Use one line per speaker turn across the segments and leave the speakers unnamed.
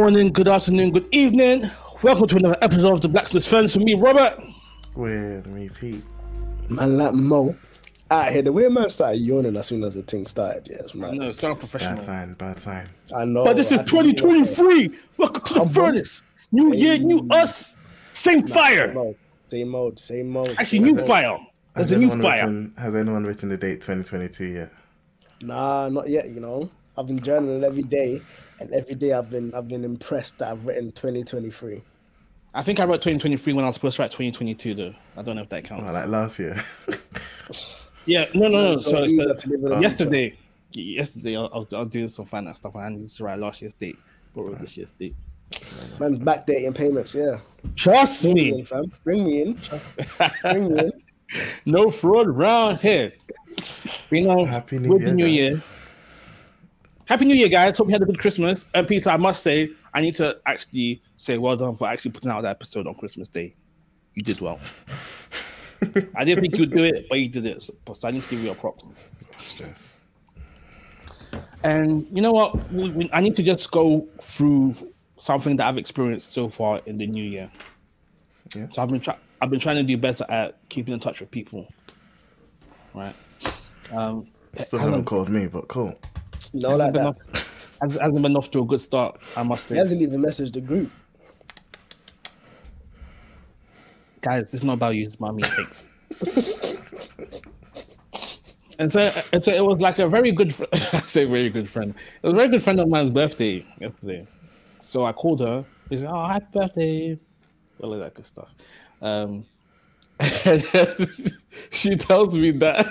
Good morning, good afternoon, good evening. Welcome to another episode of the Blacksmith Friends for me, Robert.
With me, Pete.
Man like Mo. Out here, the way man started yawning as soon as the thing started. Yes, man.
No, it's not
Bad
professional.
sign, bad sign.
I know.
But this is
I can hear
2023. Welcome to the
Come
furnace. New year, new us. Same
Same
fire.
mode. Same mode. Same mode.
Actually, new fire. There's
Has
a new
anyone
fire.
Written, has anyone written the date 2022 yet?
Nah, not yet. You know, I've been journaling every day, and every day I've been I've been impressed that I've written 2023.
I think I wrote 2023 when I was supposed to write 2022, though. I don't know if that counts.
Oh, like last year.
yeah, no, no, no.
So
So, so
to live
yesterday, yesterday, I was, I was doing some finance stuff and I needed to write last year's date, but wrote this year's date.
Man, backdating payments. Yeah,
Trust
bring me
me,
in, fam. Bring me in. Bring me in.
no fraud around here. You know,
Happy New Year,
new
guys.
year. Happy New Year, guys. Hope you had a good Christmas. And Peter, I must say, I need to actually say well done for actually putting out that episode on Christmas Day. You did well. I didn't think you'd do it, but you did it. So, I need to give you a props.
Stress.
And you know what? We, we, I need to just go through something that I've experienced so far in the new year.
Yeah.
So I've been try- I've been trying to do better at keeping in touch with people. Right. Um,
Still haven't called me, but cool.
Hasn't
like
been
that.
off, has- hasn't been off to a good start. I must say.
He hasn't even messaged the group.
guys, it's not about you. It's about me. Thanks. and so, and so it was like a very good. Fr- I say very good friend. It was a very good friend of mine's birthday yesterday. So I called her. She said, "Oh, happy birthday!" All of that good stuff. Um, and she tells me that.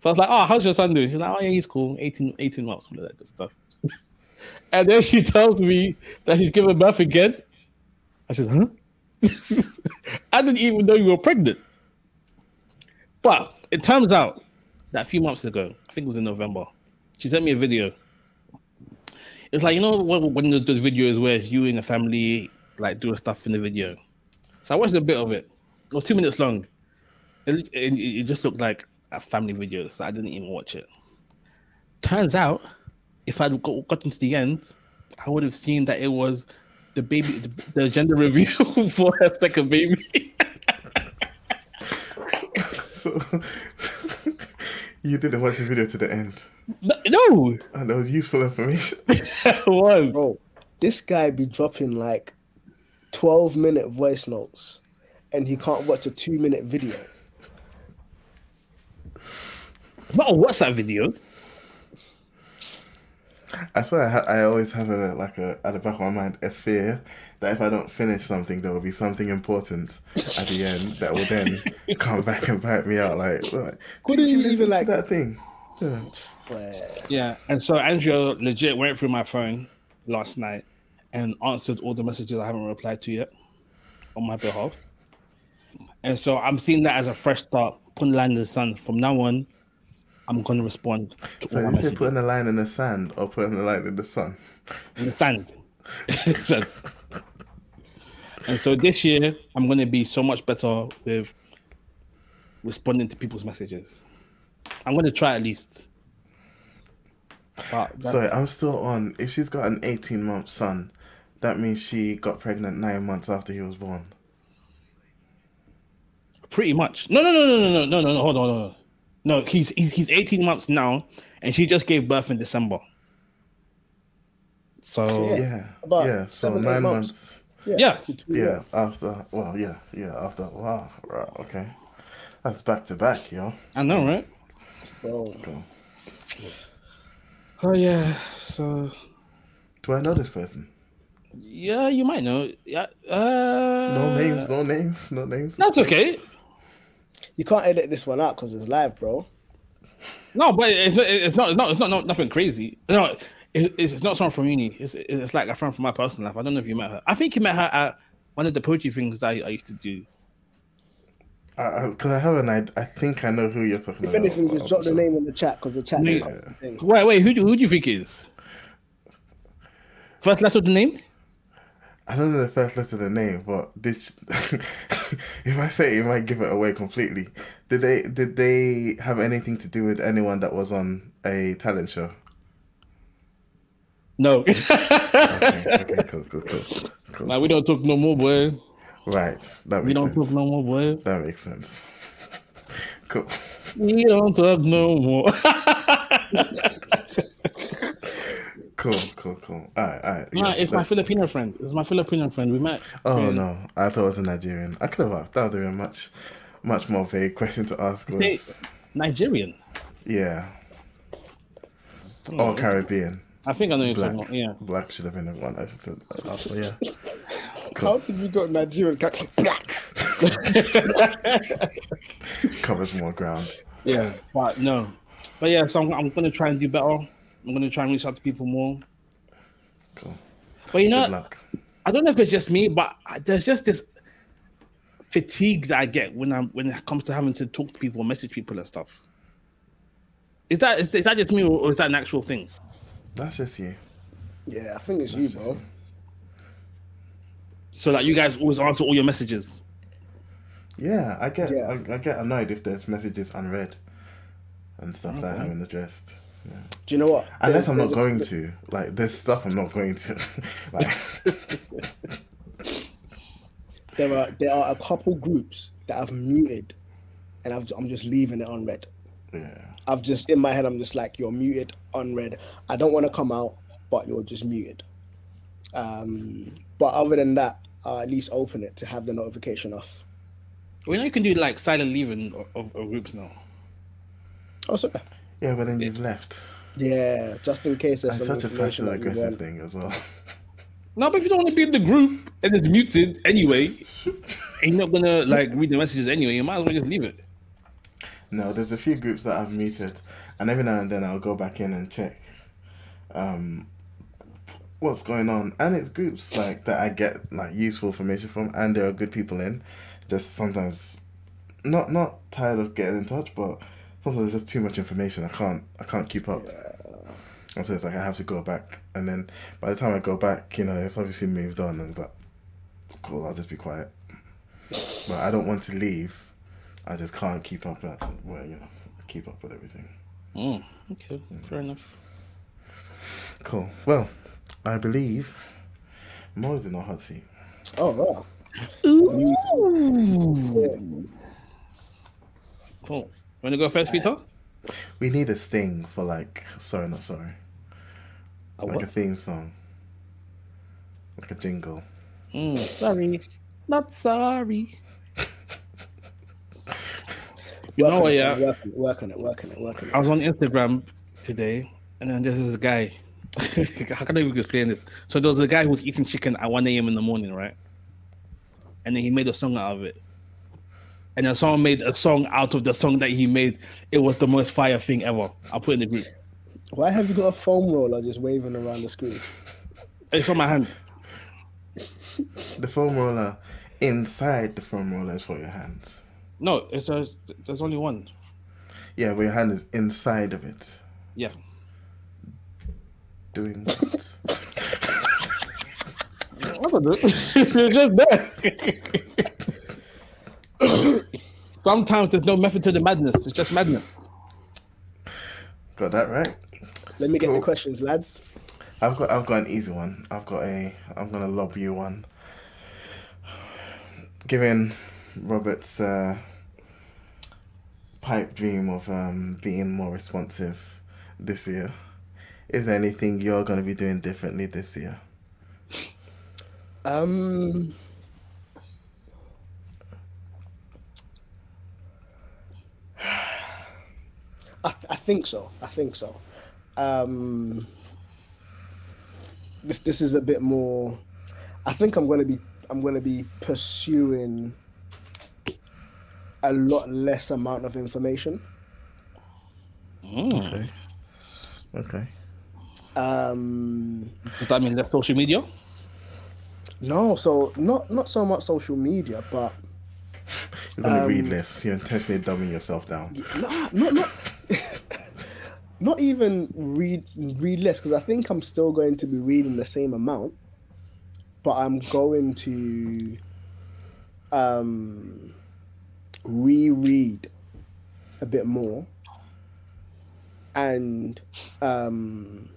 So I was like, "Oh, how's your son doing?" She's like, "Oh, yeah, he's cool. 18, 18 months, all of that good stuff." and then she tells me that she's giving birth again. I said, "Huh?" I didn't even know you were pregnant. But it turns out that a few months ago, I think it was in November, she sent me a video. It's like, you know, when, when those videos where you and the family like doing stuff in the video. So I watched a bit of it. It was two minutes long. It, it, it just looked like a family video, so I didn't even watch it. Turns out, if I'd got, gotten to the end, I would have seen that it was the baby, the, the gender reveal for her second baby.
So, you didn't watch the video to the end.
no, no,
And that was useful information.
it was.
Bro, this guy be dropping like 12 minute voice notes and he can't watch a two minute video.
Not a WhatsApp video.
I swear, I, ha- I always have a like a at the back of my mind a fear that if I don't finish something, there will be something important at the end that will then come back and bite me out. Like, what?
Couldn't
did
you
you listen
even,
to
like-
that thing? Yeah.
Yeah, and so Andrea legit went through my phone last night and answered all the messages I haven't replied to yet on my behalf. And so I'm seeing that as a fresh start, putting the line in the sun. From now on, I'm gonna respond. To
so
all
you say putting a line in the sand or putting a line in the sun?
In the sand. so, and so this year, I'm gonna be so much better with responding to people's messages. I'm gonna try at least.
Sorry, I'm still on. If she's got an 18 month son, that means she got pregnant nine months after he was born.
Pretty much. No, no, no, no, no, no, no, no. Hold on, hold on. No, he's he's he's 18 months now, and she just gave birth in December. So
Yeah.
Yeah,
About
yeah. So nine
months.
months.
yeah,
between
Yeah, after. Well, yeah, yeah. After. Wow. Right. Okay. That's back to back, yo.
I know, right?
Bro.
Cool.
Oh yeah. So
Do I know this person?
yeah, you might know. Yeah. Uh,
No names. No names. No names.
That's okay.
You can't edit this one out because it's live, bro.
No, but it's not. It's not. It's not. It's not. not nothing crazy. No, it, it's, it's not someone from uni. It's it's like a friend from my personal life. I don't know if you met her. I think you met her at one of the poetry things that I, I used to do.
Uh, uh, because I have an idea. I think I know who you're talking
If
about.
If
anything,
just drop the
I'm
name in the chat because the chat
Yeah.
didn't come thing.
Wait, wait. Who do, who do you think is? First letter of the name?
I don't know the first letter of the name, but this. if I say it, it might give it away completely. Did they? Did they have anything to do with anyone that was on a talent show?
No,
Okay, okay, cool, cool, cool, cool.
like we don't talk no more, boy.
Right, that makes We
don't
sense.
talk no more, boy.
That makes sense. Cool.
We don't talk no more.
Cool, cool, cool. All right, all right.
nah,
yeah,
it's my Filipino friend. It's my Filipino friend. We met.
Oh
in-
no, I thought it was a Nigerian. I could have asked. That would have been a much, much more vague question to ask. Was
Nigerian.
yeah,
Oh,
or hmm. Caribbean.
I think I know you're
Black.
talking about. Yeah.
Black should have been the one I should said last one. Yeah.
How did you got Nigerian ca- black?
Covers more ground.
Yeah. But no. But yeah, so I'm, I'm gonna try and do better. I'm gonna try and reach out to people more.
Cool.
But you know, I don't know if it's just me, but I- there's just this fatigue that I get when I'm when it comes to having to talk to people, message people, and stuff. Is that is, is that just me, or, or is that an actual thing?
That's just you.
Yeah, I think it's you, bro.
you.
So that you guys always answer all your messages.
Yeah, I get
Yeah.
I, I get annoyed if there's messages unread and stuff that I haven't addressed.
Do you know what?
Unless
There's-
I'm not
there's a-
going to. Like there's stuff I'm not going to. like
there are there are a couple groups that I've muted, and I've, I'm just leaving it unread.
yeah.
I've just in my head, I'm just like, you're muted, unread. I don't want to come out, but you're just muted. Um, but other than that, I'll at least open it to have the notification off.
Well, you know you can do like silent leaving of, of groups now.
Oh, sorry.
Yeah, but then you've left.
Yeah, just in case there's
That's
some
such a
information
passive
that you
aggressive thing as well.
No, but if you don't want to be in the group and it's muted anyway, and you're not gonna like read the messages anyway, you might as well just leave it.
No, there's a few groups that I've muted, and every now and then I'll go back in and check um, what's going on. And it's groups like that I get like useful information from, and there are good people in. Just sometimes, not not tired of getting in touch, but sometimes there's just too much information. I can't I can't keep up. And so it's like I have to go back, and then by the time I go back, you know, it's obviously moved on, and it's like, cool, I'll just be quiet. But I don't want to leave. I just can't keep up at well, you know, keep up with everything.
Mm, okay, fair enough.
Cool. Well, I believe Mo's in our hot seat.
Oh, wow. Ooh.
Cool. Want to go first, Peter?
We need a sting for like sorry not sorry.
A
Like a theme song. Like a jingle.
Mm, sorry, not sorry. You know what? Yeah,
Work on it, work on it, work on it, work on
I was on Instagram today, and then there's this guy. How can I even explain this? So there was a guy who was eating chicken at 1 a.m. in the morning, right? And then he made a song out of it. And then someone made a song out of the song that he made. It was the most fire thing ever. I'll put it in the group.
Why have you got a foam roller just waving around the screen?
It's on my hand.
The foam roller inside the foam roller is for your hands.
No, it's a, there's only one.
Yeah, but your hand is inside of it.
Yeah.
Doing what?
I don't know. You're just there. Sometimes there's no method to the madness. It's just madness.
got that right?
Let me get
Cool.
the questions, lads.
I've got I've got an easy one. I've got a I'm gonna lob you one. Given Robert's uh, pipe dream of um, being more responsive this year, is there anything you're gonna be doing differently this year?
Um, I, th- I think so. I think so. Um, this this is a bit more. I think I'm gonna be I'm gonna be pursuing a lot less amount of information.
Mm.
Okay.
Um,
Does that mean left social media?
no, so not not so much social media, but
You're gonna read
Um,
less. You're intentionally dumbing yourself down.
no, not not not even read read less because I think I'm still going to be reading the same amount, but I'm going to um reread a bit more and um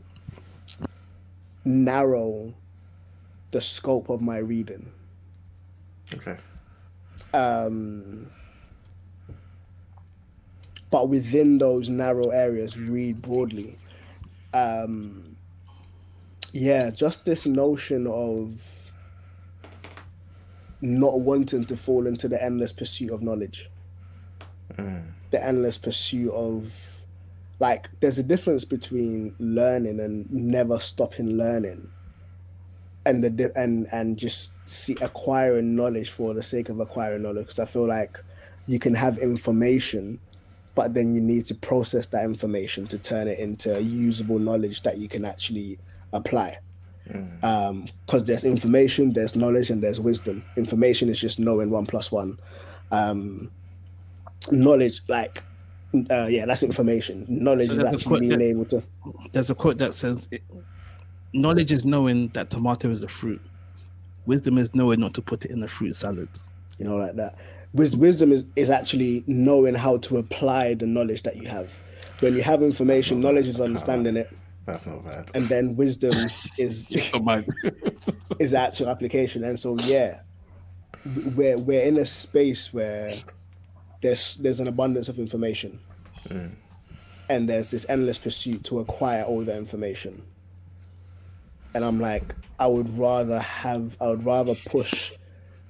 narrow the scope of my reading.
Okay.
Um, but within those narrow areas, read broadly. Um, yeah, just this notion of not wanting to fall into the endless pursuit of knowledge, the endless pursuit of like there's a difference between learning and never stopping learning. And the and and just see acquiring knowledge for the sake of acquiring knowledge. Because i feel like you can have information but then you need to process that information to turn it into usable knowledge that you can actually apply because there's information there's knowledge and there's wisdom information is just knowing one plus one um knowledge like uh, yeah that's information knowledge
So
is actually being
that-
able to
There's a quote that says, "Knowledge is knowing that tomato is a fruit. Wisdom is knowing not to put it in a fruit salad."
you know, like that. Wis- Wisdom is, is actually knowing how to apply the knowledge that you have. When you have information, knowledge is understanding it,
That's not bad.
and then wisdom is
Don't
is actual application. And so, yeah, we're we're in a space where there's there's an abundance of information, mm. and there's this endless pursuit to acquire all the information. And I'm like, I would rather have, I would rather push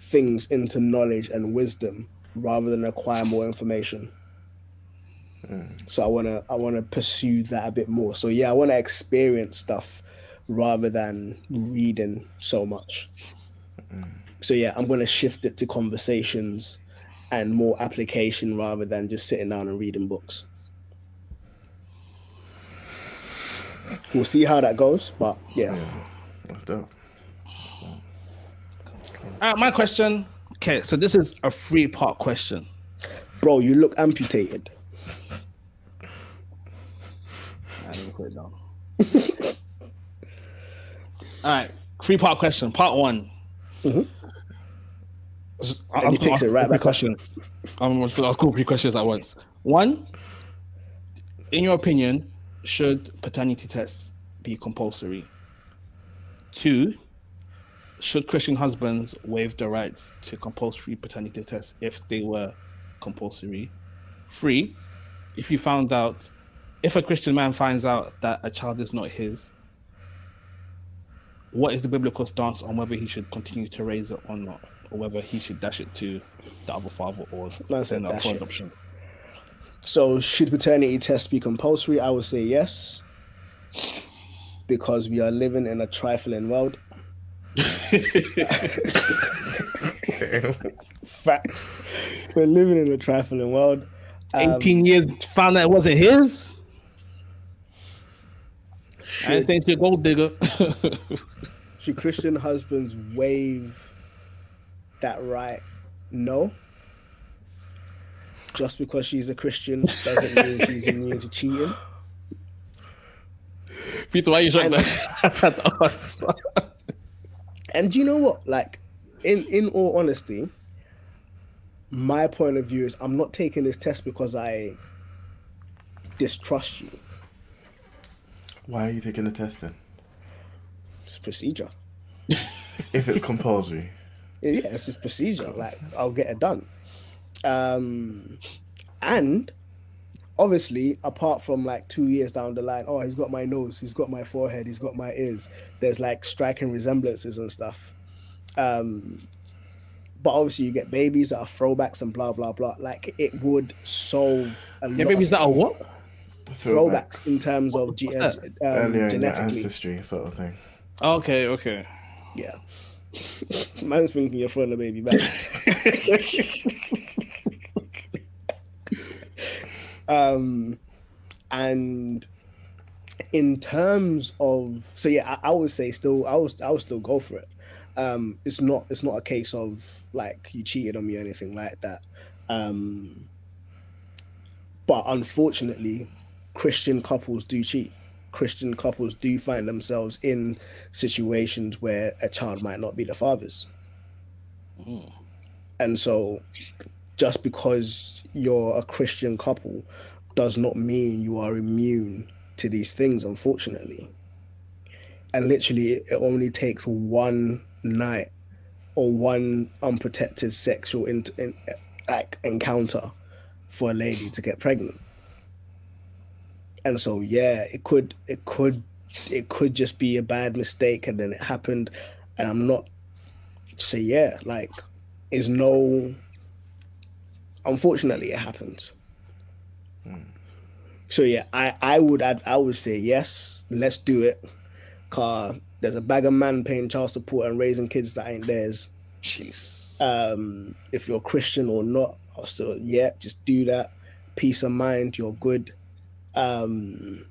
things into knowledge and wisdom rather than acquire more information. Hmm. So I wanna, I wanna pursue that a bit more. So yeah, I wanna experience stuff rather than reading so much. Hmm. So yeah, I'm gonna shift it to conversations and more application rather than just sitting down and reading books. We'll see how that goes, but yeah.
That's dope.
Right, my question. Okay, so this is a three part question.
Bro, you look amputated.
I to put it down. All right, three part question. Part one.
Mhm.
I'm
he
gonna
picks
ask
it right
three
back
questions. I'm going to ask all three questions at once. One, in your opinion, should paternity tests be compulsory? Two, should Christian husbands waive the rights to compulsory paternity tests if they were compulsory? Three, if you found out, if a Christian man finds out that a child is not his, what is the biblical stance on whether he should continue to raise it or not, or whether he should dash it to the other father or
said
send it for adoption?
So should paternity tests be compulsory? I would say yes. Because we are living in a trifling world. Fact. We're living in a trifling world. Um,
18 years found out it wasn't his. I ain't
should,
saying she a gold digger.
should Christian husbands waive that right? No. Just because she's a Christian doesn't mean she's immune to cheating.
Peter, why are you showing
And-
that?
And do you know what? Like, in in all honesty, my point of view is I'm not taking this test because I distrust you.
Why are you taking the test then?
It's procedure.
If it's compulsory.
Yeah, it's just procedure. Like, I'll get it done. Um, and obviously, apart from like two years down the line, oh, he's got my nose, he's got my forehead, he's got my ears. There's like striking resemblances and stuff. Um, but obviously, you get babies that are throwbacks and blah blah blah. Like, it would solve a
yeah,
lot
babies
of
that are what?
throwbacks in terms of ge- uh, um,
Earlier in your
genetically.
ancestry sort of thing.
Okay, okay.
Yeah. Man's thinking you're throwing the baby back. um, and in terms of so yeah, I, I would say still I was I would still go for it. Um, it's not it's not a case of like you cheated on me or anything like that. Um, but unfortunately, Christian couples do cheat. Christian couples do find themselves in situations where a child might not be the father's. And so, just because you're a Christian couple does not mean you are immune to these things, unfortunately. and literally it only takes one night or one unprotected sexual in, in, like encounter for a lady to get pregnant. And so yeah, it could it could it could just be a bad mistake and then it happened and I'm not so yeah, like is no unfortunately it happens. So yeah, I I would I'd, I would say yes, let's do it. Car there's a bag of man paying child support and raising kids that ain't theirs.
Jeez.
Um, if you're Christian or not, so yeah, just do that. Peace of mind, you're good. Um,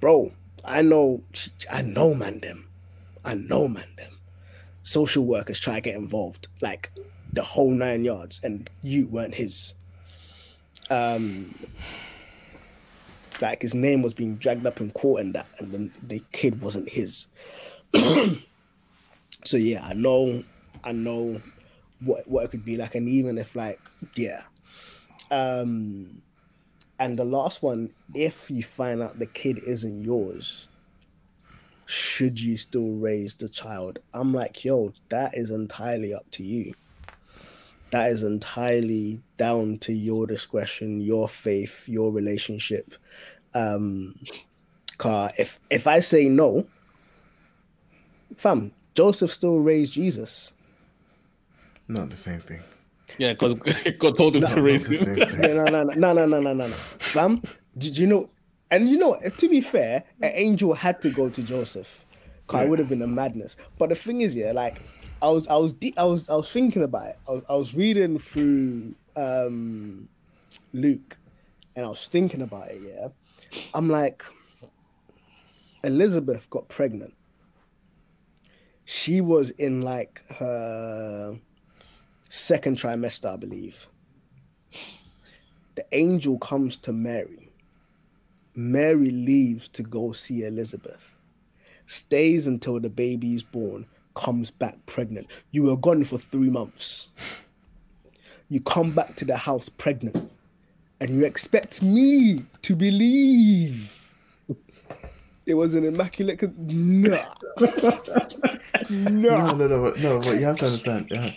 bro, I know, I know, man, them, I know, man, them. Social workers try to get involved, like the whole nine yards, and you weren't his. Um, like his name was being dragged up in court and that, and then the kid wasn't his. so yeah, I know, I know what what it could be like, and even if like yeah, um, and the last one, if you find out the kid isn't yours, should you still raise the child? I'm like, yo, that is entirely up to you. That is entirely down to your discretion, your faith, your relationship. Um, car if if I say no, fam, Joseph still raised Jesus.
Not the same thing.
Yeah, because God told him to raise
the
him.
same thing.
no, no, no, no, no, no, no, no, no. Fam, did you know? And you know, to be fair, an angel had to go to Joseph. Cause it would have been a madness. But the thing is, yeah, like I was, I was, de- I was, I was thinking about it. I was, I was reading through um, Luke, and I was thinking about it. Yeah, I'm like, Elizabeth got pregnant. She was in like her second trimester, I believe the angel comes to Mary. Mary leaves to go see Elizabeth, stays until the baby is born, comes back pregnant. You were gone for three months. You come back to the house pregnant, and you expect me to believe it was an immaculate. Con- nah.
No,
nah.
no, no, no. But you have to understand. Yeah,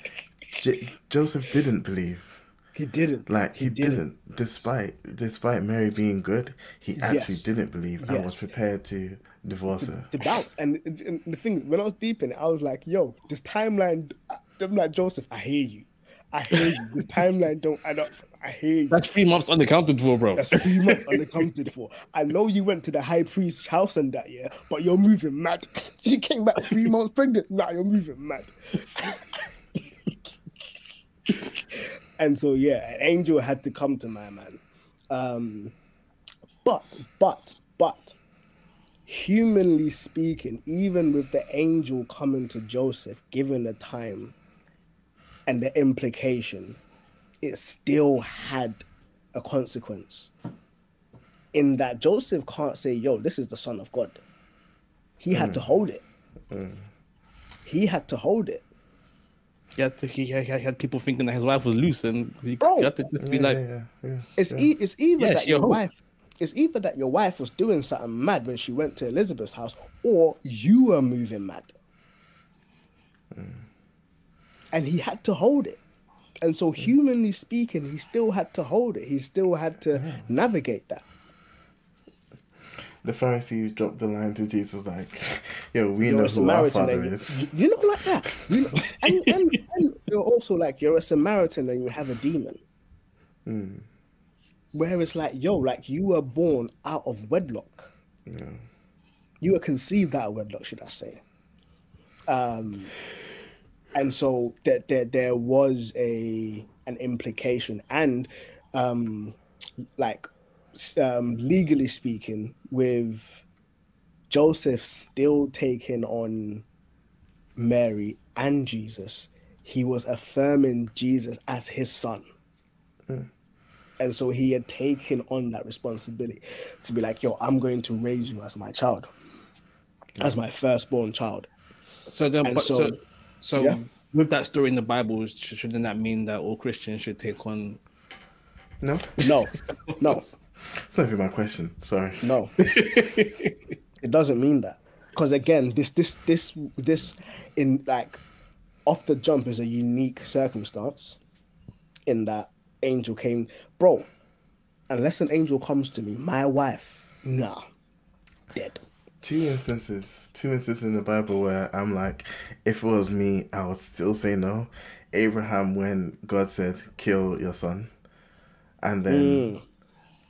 J- Joseph didn't believe.
He didn't.
Like he,
didn't.
didn't. despite despite Mary being good, he actually
Yes.
didn't believe and was prepared to divorce her.
to bounce. And, and the thing, when I was deep in it, I was like, "Yo, this timeline." I'm like Joseph. I hear you. I hear you. This timeline don't add up. I hear you.
That's three months unaccounted for, bro.
That's three months unaccounted for. I know you went to the high priest's house and that, yeah, but you're moving mad. You came back three months pregnant. Nah, you're moving mad. and so yeah, an angel had to come to my man. Um, but but but humanly speaking, even with the angel coming to Joseph, given the time and the implication, it still had a consequence. In that Joseph can't say, yo, this is the son of God. He had to hold it. He had to hold it.
He had, to, he, he he had people thinking that his wife was loose, and he,
Bro.
he had to just be
Yeah,
like,
yeah, yeah, yeah.
It's e- it's either
Yeah,
that your
a
wife it's either that your wife was doing something mad when she went to Elizabeth's house, or you were moving mad. Mm. And he had to hold it. And so mm. humanly speaking, he still had to hold it. He still had to navigate that.
The Pharisees dropped the line to Jesus like, "Yo, we
You're
know who our father
you,
is."
you- know, like that. You know, and, and, and you're also like you're a Samaritan and you have a demon. Where it's like, yo, like you were born out of wedlock. You were conceived out of wedlock, should I say? Um, and so there, there, there was a an implication, and um, like um, legally speaking, with Joseph still taking on Mary and Jesus, he was affirming Jesus as his son. And so he had taken on that responsibility to be like, yo, I'm going to raise you as my child, as my firstborn child.
so then,
And
but so,
so-
so,
yeah.
with that story in the Bible, shouldn't that mean that all Christians should take on?
No,
No, no,
it's not even my question. Sorry.
no. it doesn't mean that. because again, this this this this in like off the jump is a unique circumstance in that angel came, bro. Unless an angel comes to me, my wife, nah, dead.
two instances, two instances in the Bible where I'm like, if it was me, I would still say no. Abraham, when God said, "Kill your son," and then mm.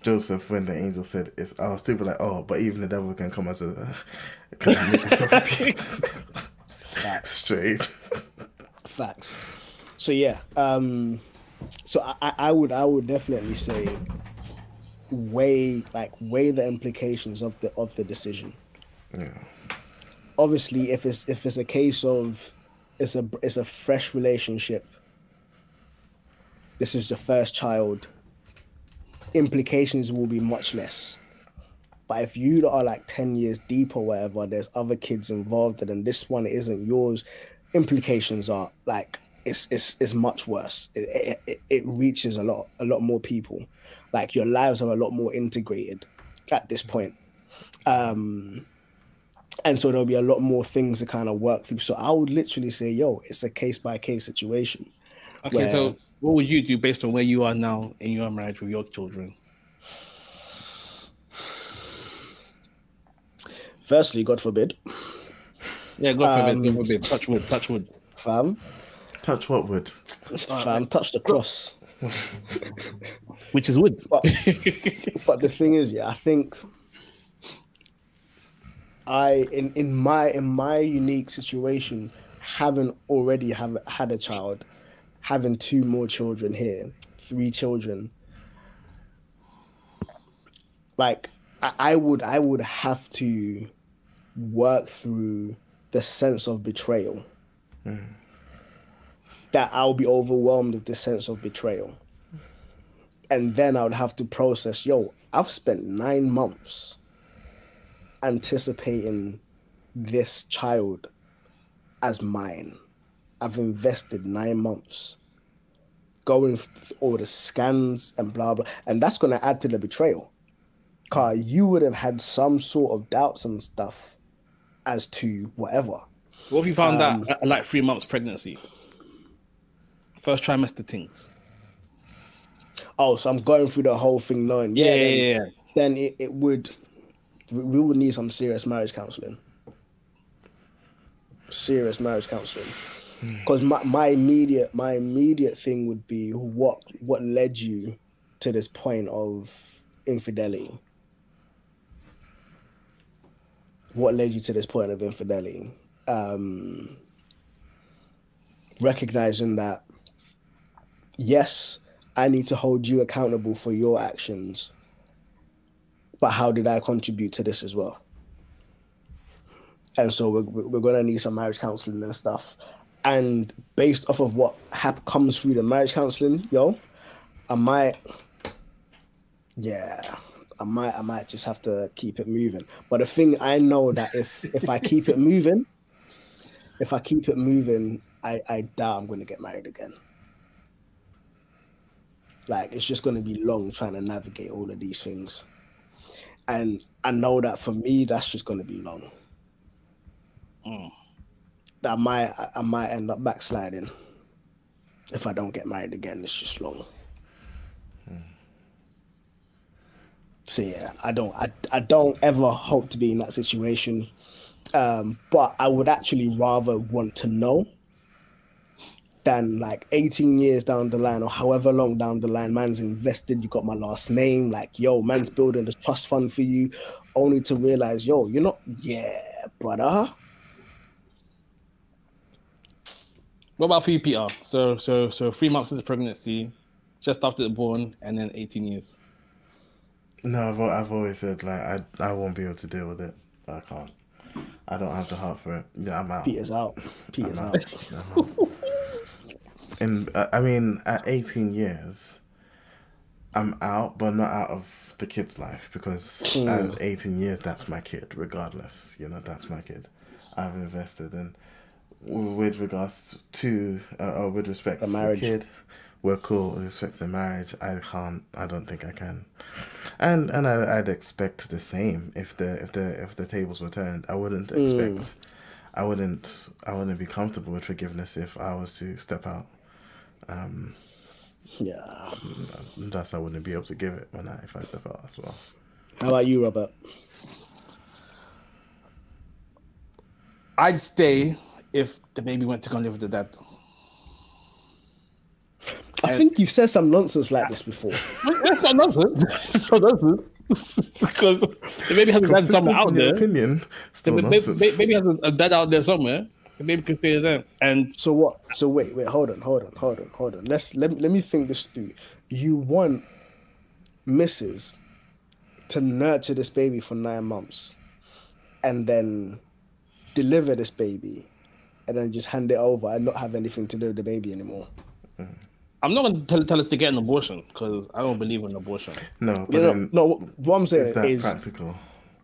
Joseph, when the angel said, "It's," I'll still be like, "Oh, but even the devil can come as a can make himself appear." Straight.
Facts. So yeah, um, so I, I- I would I would definitely say weigh like weigh the implications of the of the decision.
Yeah.
Obviously, if it's if it's a case of it's a it's a fresh relationship. This is the first child. Implications will be much less. But if you are like 10 years deep or whatever, there's other kids involved and this one isn't yours, implications are like it's it's, it's much worse. It, it, it reaches a lot a lot more people. Like your lives are a lot more integrated at this point. Um and so there'll be a lot more things to kind of work through. So I would literally say, yo, it's a case by case situation.
Okay, so what would you do based on where you are now in your marriage with your children?
Firstly, God forbid,
Yeah, God forbid,
Um,
God forbid, touch wood, touch wood.
fam,
Touch what wood?
fam, touch the cross.
Which is wood.
But, but the thing is, yeah, I think I in in my in my unique situation, having already have had a child, having two more children here, three children. Like I, I would I would have to work through the sense of betrayal. That I'll be overwhelmed with the sense of betrayal and then I would have to process, yo, I've spent nine months anticipating this child as mine. I've invested nine months going all the scans and blah blah, and that's gonna add to the betrayal. Car, you would have had some sort of doubts and stuff as to whatever.
What if you found
Um,
that like three months pregnancy? First trimester things.
Oh, so I'm going through the whole thing knowing,
Yeah,
yeah,
yeah,
then-
yeah. yeah.
then it, it would we we would need some serious marriage counseling serious marriage counseling because my, my immediate my immediate thing would be what what led you to this point of infidelity what led you to this point of infidelity um recognizing that yes i need to hold you accountable for your actions but how did I contribute to this as well? And so we're, we're going to need some marriage counseling and stuff. And based off of what hap- comes through the marriage counseling, yo, I might, yeah, I might, I might just have to keep it moving. But the thing I know that if if I keep it moving, if I keep it moving, I I doubt I'm going to get married again. Like it's just going to be long trying to navigate all of these things and I know that for me, that's just going to be long. Mm. That might I- I might end up backsliding if I don't get married again. It's just long. So yeah, I don't I, I don't ever hope to be in that situation, um, but I would actually rather want to know than like 18 years down the line or however long down the line man's invested you got my last name like yo man's building the trust fund for you only to realize yo you're not yeah brother
What about for you, Peter? So, so, so three months into pregnancy, just after the born, and then 18 years.
No, I've, I've always said like I I won't be able to deal with it. I can't. I don't have the heart for it. Yeah, I'm out.
peter's out peter's
I'm
out
out. I'm out. And uh, I mean, at 18 years, I'm out, but not out of the kid's life because at 18 years, that's my kid, regardless. You know, that's my kid. I've invested in. W- With regards to, uh, or with respect
The
to the
marriage.
kid, we're cool with respect to marriage. I can't. I don't think I can. And and I, I'd expect the same if the if the if the tables were turned. I wouldn't expect. I wouldn't. I wouldn't be comfortable with forgiveness if I was to step out. Um,
Yeah.
that's, that's I wouldn't be able to give it when I if I step out as well.
How about you, Robert?
I'd stay if the baby went to go live with the dad.
I think you've said some nonsense like this before.
That's nonsense. That's not nonsense. Because the baby has a dad somewhere out there.
opinion,
The
still
ba-
nonsense.
ba- ba- baby has a, a dad out there somewhere. The baby can stay there. And
So what? So wait, wait, hold on, hold on, hold on, hold on. Let's let, let me think this through. You want Mrs. to nurture this baby for nine months and then deliver this baby and then just hand it over and not have anything to do with the baby anymore.
I'm not going to tell, tell us to get an abortion because I don't believe in abortion.
no, but
You know,
then
no, what I'm saying
is
saying
that
is
practical?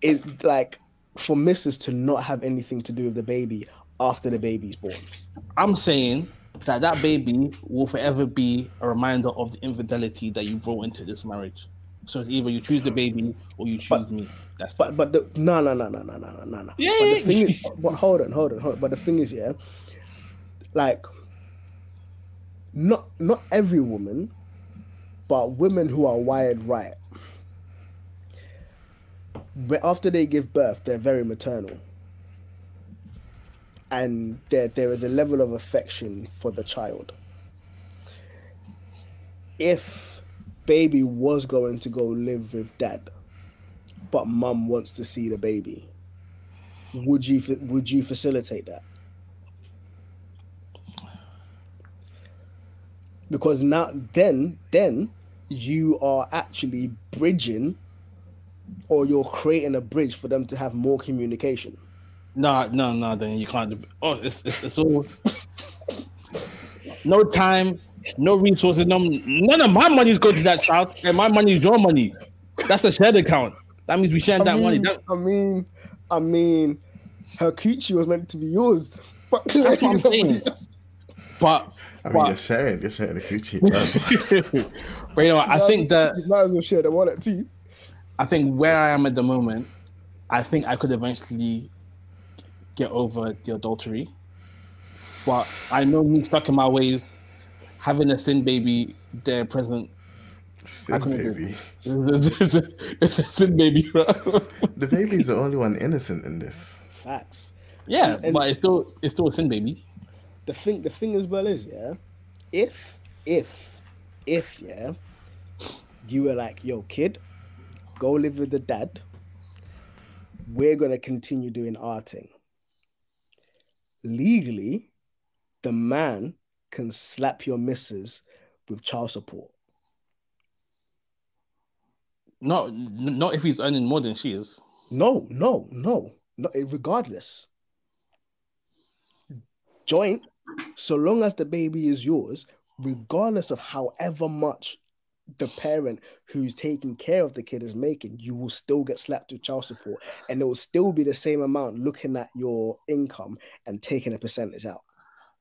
is like for Mrs. to not have anything to do with the baby after the baby's born.
I'm saying that that baby will forever be a reminder of the infidelity that you brought into this marriage. So it's either you choose the baby or you choose me. That's
But but the no no no no no no no no no.
Yeah,
But the thing is, but hold on, hold on, hold on. But the thing is, yeah, like not not every woman, but women who are wired right. But after they give birth, they're very maternal. And there there is a level of affection for the child. If baby was going to go live with dad, but mum wants to see the baby would you would you facilitate that because now then then you are actually bridging or you're creating a bridge for them to have more communication
No, no, no. Then you can't. Oh, it's it's, it's all. no time, no resources. No, none of my money is going to that child, and my money is your money. That's a shared account. That means we sharing
I
that money. That,
I mean, I mean, her coochie was meant to be yours, but
That's what I'm saying. but,
I mean, you're
but,
sharing. You're sharing the coochie.
but you know, what, I think that
you might as well share the wallet too.
I think where I am at the moment, I think I could eventually get over the adultery. But I know me stuck in my ways, having a sin baby there present.
Sin
couldn't do it.
baby.
It's, it's, it's, it's a sin baby, bro.
The baby's the only one innocent in this.
Facts.
yeah,
And-
but it's still it's still a sin baby.
the thing the thing as well is yeah if if if yeah you were like yo kid go live with the dad we're gonna continue doing our thing legally the man can slap your missus with child support.
Not not if he's earning more than she is.
no no no no eh, regardless. Joint so long as the baby is yours regardless of however much the parent who's taking care of the kid is making you will still get slapped with child support. And it will still be the same amount looking at your income and taking a percentage out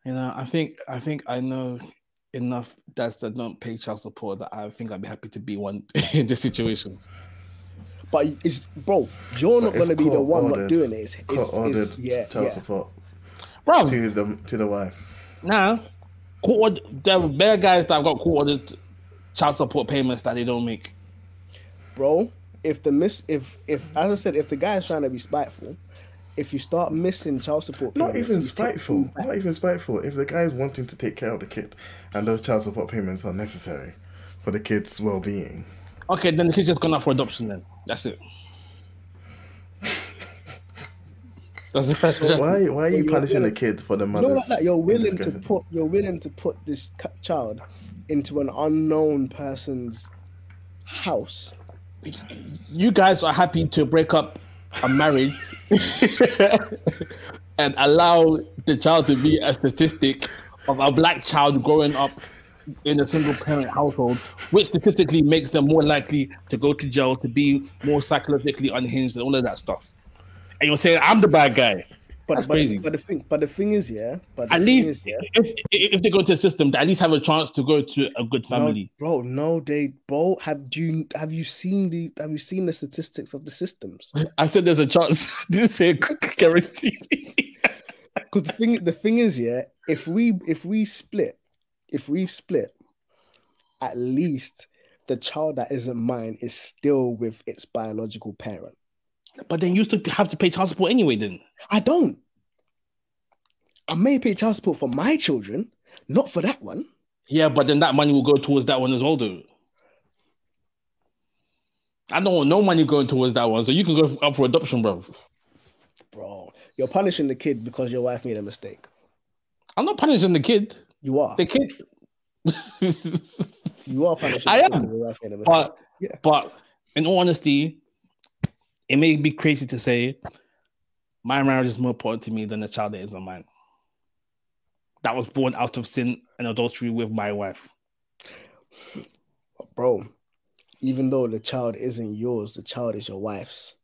You know, I think I think I know enough dads that don't pay child support that I think I'd be happy to be one in this situation.
but it's bro you're not
But it's
going to be the one not doing it it's, it's,
Court-ordered
it's yeah
child
yeah
support
Bro,
to the to the wife.
now court ordered, there are bare guys that have got court ordered child support payments that they don't make.
bro. If the miss, if if as I said, if the guy is trying to be spiteful, if you start missing child support,
Not even spiteful. Not even spiteful. If the guy is wanting to take care of the kid, and those child support payments are necessary for the kid's well-being,
Okay, then the kid's just gone out for adoption then. That's it. That's, that's
why why are you
you're
punishing the kid for the
You
mother's?
know, like that, you're willing to put you're willing to put this child into an unknown person's house.
you guys are happy to break up a marriage and allow the child to be a statistic of a black child growing up in a single parent household, which statistically makes them more likely to go to jail, to be more psychologically unhinged, and all of that stuff. And you're saying I'm the bad guy.
But,
That's
but,
crazy.
The, but the thing, but the thing is, yeah. But
At least
is, yeah,
if if they go to a system, they at least have a chance to go to a good family.
No, bro, no, they, bro, have do you have you seen the have you seen the statistics of the systems?
I said there's a chance. Didn't say guarantee.
Because the thing, the thing is, yeah, if we if we split, if we split, at least the child that isn't mine is still with its biological parent.
But then you still have to pay child support anyway. Then
I don't. I may pay child support for my children, not for that one.
yeah, but then that money will go towards that one as well, though. I don't want no money going towards that one, so you can go up for adoption, bro.
Bro, you're punishing the kid because your wife made a mistake.
I'm not punishing the kid.
You are.
The kid.
You are punishing
I
the
am,
because your wife made a mistake.
But
Yeah.
but in all honesty, it may be crazy to say my marriage is more important to me than the child that isn't mine. That was born out of sin and adultery with my wife.
bro, even though the child isn't yours, the child is your wife's.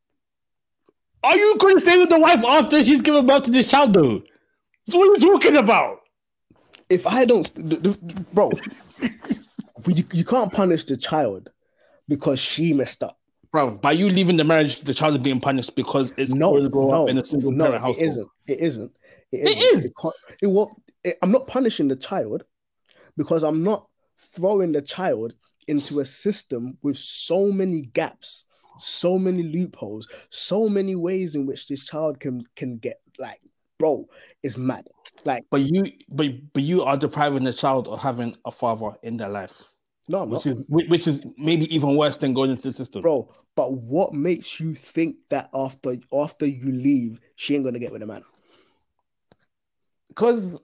Are you going to stay with the wife after she's given birth to this child, though? That's what are you're talking about.
If I don't, bro, you, you can't punish the child because she messed up.
Bro, by you leaving the marriage, the child is being punished because it's
No,
going to grow
no,
in a single
no,
parent
it
household.
isn't. It isn't. It
It
isn't.
is.
It can't- it will- it- I'm not punishing the child because I'm not throwing the child into a system with so many gaps, so many loopholes, so many ways in which this child can can get like, bro, it's mad. Like,
But you, but but you are depriving the child of having a father in their life,
no, I'm
which
not,
is which which is maybe even worse than going into the system.
bro. But what makes you think that after after you leave, she ain't gonna get with a man?
Because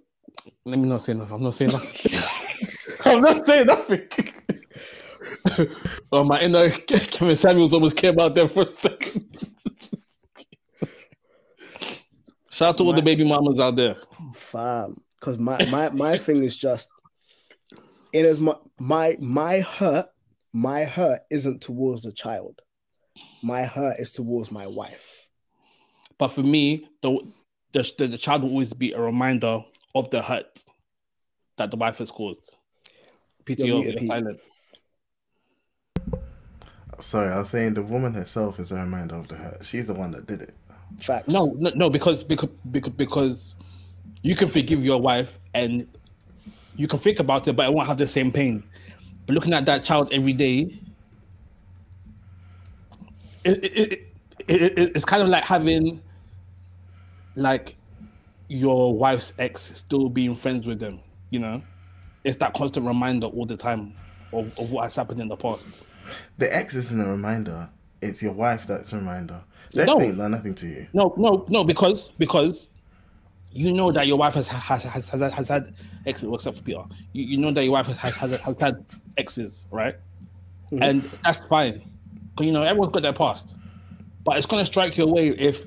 let me not say nothing. I'm not saying nothing. I'm not saying nothing. oh, my inner Kevin Samuels almost came out there for a second. Shout out to all the baby mamas out there.
fam because my my my thing is just in as much my my hurt my hurt isn't towards the child my hurt is towards my wife
But for me, the the, the, the child will always be a reminder of the hurt that the wife has caused.
You're
PTO,
muted,
you're silent.
Sorry, I was saying the woman herself is a reminder of the hurt. She's the one that did it.
facts
No, no, no, because because because because you can forgive your wife and you can think about it, but it won't have the same pain. But looking at that child every day, it, it, it, it, it- it's kind of like having like your wife's ex still being friends with them. You know, it's that constant reminder all the time of, of what has happened in the past.
The ex isn't a reminder. It's your wife that's a reminder. The
No.
ain't done nothing to you.
No, no, no, because because you know that your wife has has has has, has had exes, well, except for Peter. You, you know that your wife has has, has, has had exes, right?
Mhm.
And that's fine, because you know everyone's got their past. But it's gonna strike you away if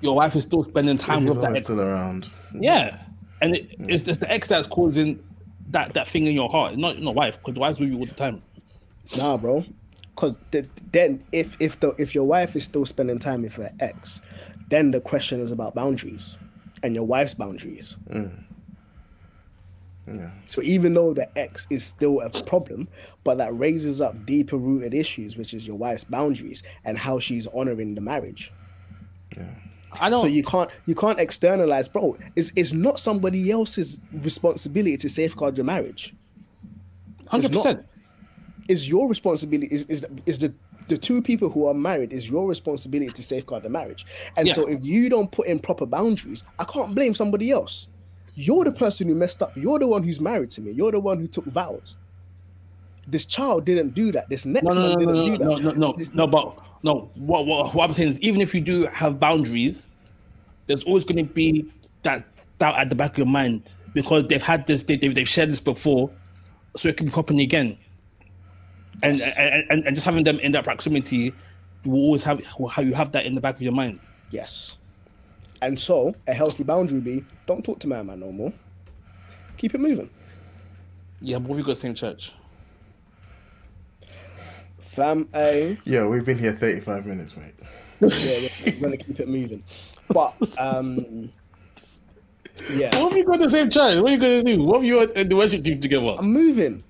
your wife is still spending time
He's
with that
always
ex.
still around.
Yeah, and it, it's just the ex that's causing that that thing in your heart, not your wife, because the wife's with you all the time.
nah bro because then if if the if your wife is still spending time with her ex then the question is about boundaries and your wife's boundaries mm.
Yeah.
So even though the ex is still a problem, but that raises up deeper rooted issues, which is your wife's boundaries and how she's honoring the marriage. Yeah.
I don't.
So you can't you can't externalize, bro. It's it's not somebody else's responsibility to safeguard your marriage.
hundred percent.
It's your responsibility. Is is is the the two people who are married is your responsibility to safeguard the marriage. And
Yeah.
so if you don't put in proper boundaries, I can't blame somebody else. You're the person who messed up. You're the one who's married to me. You're the one who took vows. This child didn't do that. This next
No, no,
one
no,
didn't do that.
no, no, no,
This-
no. But no, what, what what I'm saying is, even if you do have boundaries, there's always going to be that doubt at the back of your mind because they've had this, they, they've they've shared this before, so it can be happening again. And, and and and just having them in that proximity, you will always have how you have that in the back of your mind.
Yes. And so a healthy boundary be don't talk to my man no more. Keep it moving.
Yeah, but we got the same church.
Fam A.
Yeah, we've been here 35 minutes, mate.
yeah, we're, we're gonna keep it moving. But um, yeah,
What have you got the same church? What are you gonna do? What have you and the worship team together?
I'm moving.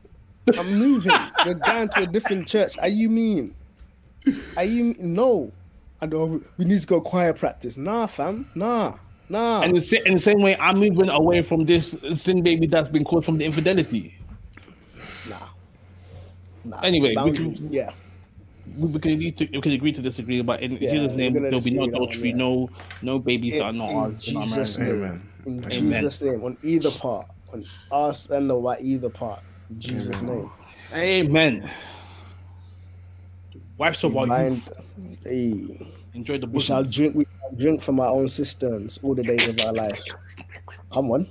I'm moving. We're going to a different church. Are you mean? Are you no? I know oh, we need to go choir practice. Nah, fam. Nah, nah.
And the, in the same way, I'm moving away from this sin baby that's been called from the infidelity.
nah. Nah.
Anyway, we can-
yeah.
We, can agree to we can agree to disagree, but in
Yeah,
Jesus' name, there'll be no
disagree that one,
adultery,
yeah.
no no babies that are
In-
not
in
ours in
Jesus' name.
Amen.
In
Amen.
Jesus' name, on either part, on us and the white either part. In Jesus' name.
Amen. Wives of our
Mind,
youth,
hey,
enjoy the
we shall drink. We shall drink from our own cisterns all the days of our life. Come on,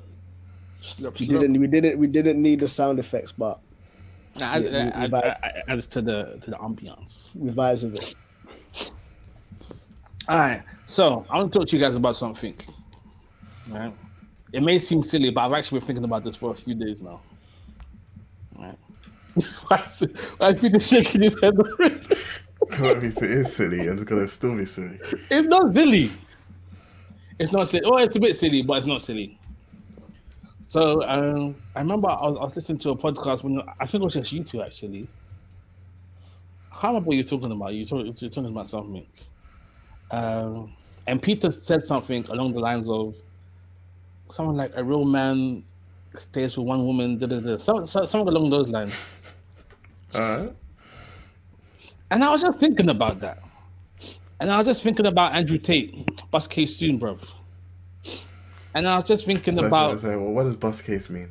Slurp,
we
slurp.
didn't. We didn't. We didn't need the sound effects, but
Nah, As,
Yeah, we-
as-
we
as- as to the to the ambiance.
we vibes with it.
All right, so I want to talk to you guys about something. Right, it may seem silly, but I've actually been thinking about this for a few days now. Right, why is, why Peter shaking his head?
Because it is silly and it's gonna still be silly.
it's not silly. It's not silly. Oh, it's a bit silly, but it's not silly. So um, I remember I was, I was listening to a podcast when I think it was just you two actually. I can't remember what you're talking about. You talk, you're talking about something. Um, and Peter said something along the lines of "Someone like a real man stays with one woman, da, da, da. Some, some, something along those lines.
Alright.
And I was just thinking about that. And I was just thinking about Andrew Tate, bus case soon, bruv. And I was just thinking
So,
about
so, so, well, what does bus case mean?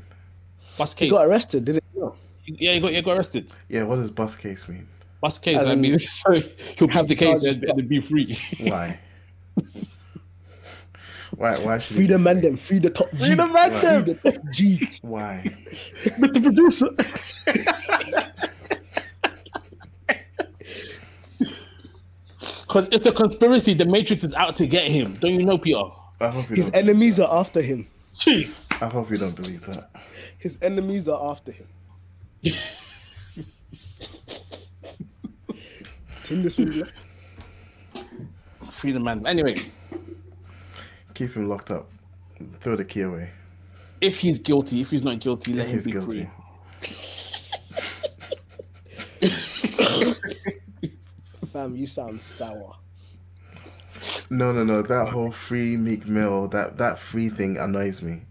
bus case.
He
case.
got arrested, didn't he?
yeah, you got, you got arrested.
Yeah, what does bus case mean?
Bus case.
As
I mean, so he'll have the case
Charges
and, and be free.
Why? why? Why should
Free
he-
the man them. Free the top G.
Free the man
Free
them.
the top G.
Why?
But the producer. Because it's a conspiracy. The Matrix is out to get him. Don't you know, Peter?
I hope you
His
don't.
enemies are after him.
Jeez.
I hope you don't believe that.
His enemies are after him. In this video.
Free the man. Anyway,
Keep him locked up. Throw the key away.
if he's guilty, if he's not guilty, let
If
him be
guilty.
free.
Fam, you sound sour.
No, no, no. That whole free Meek Mill, that that free thing annoys me,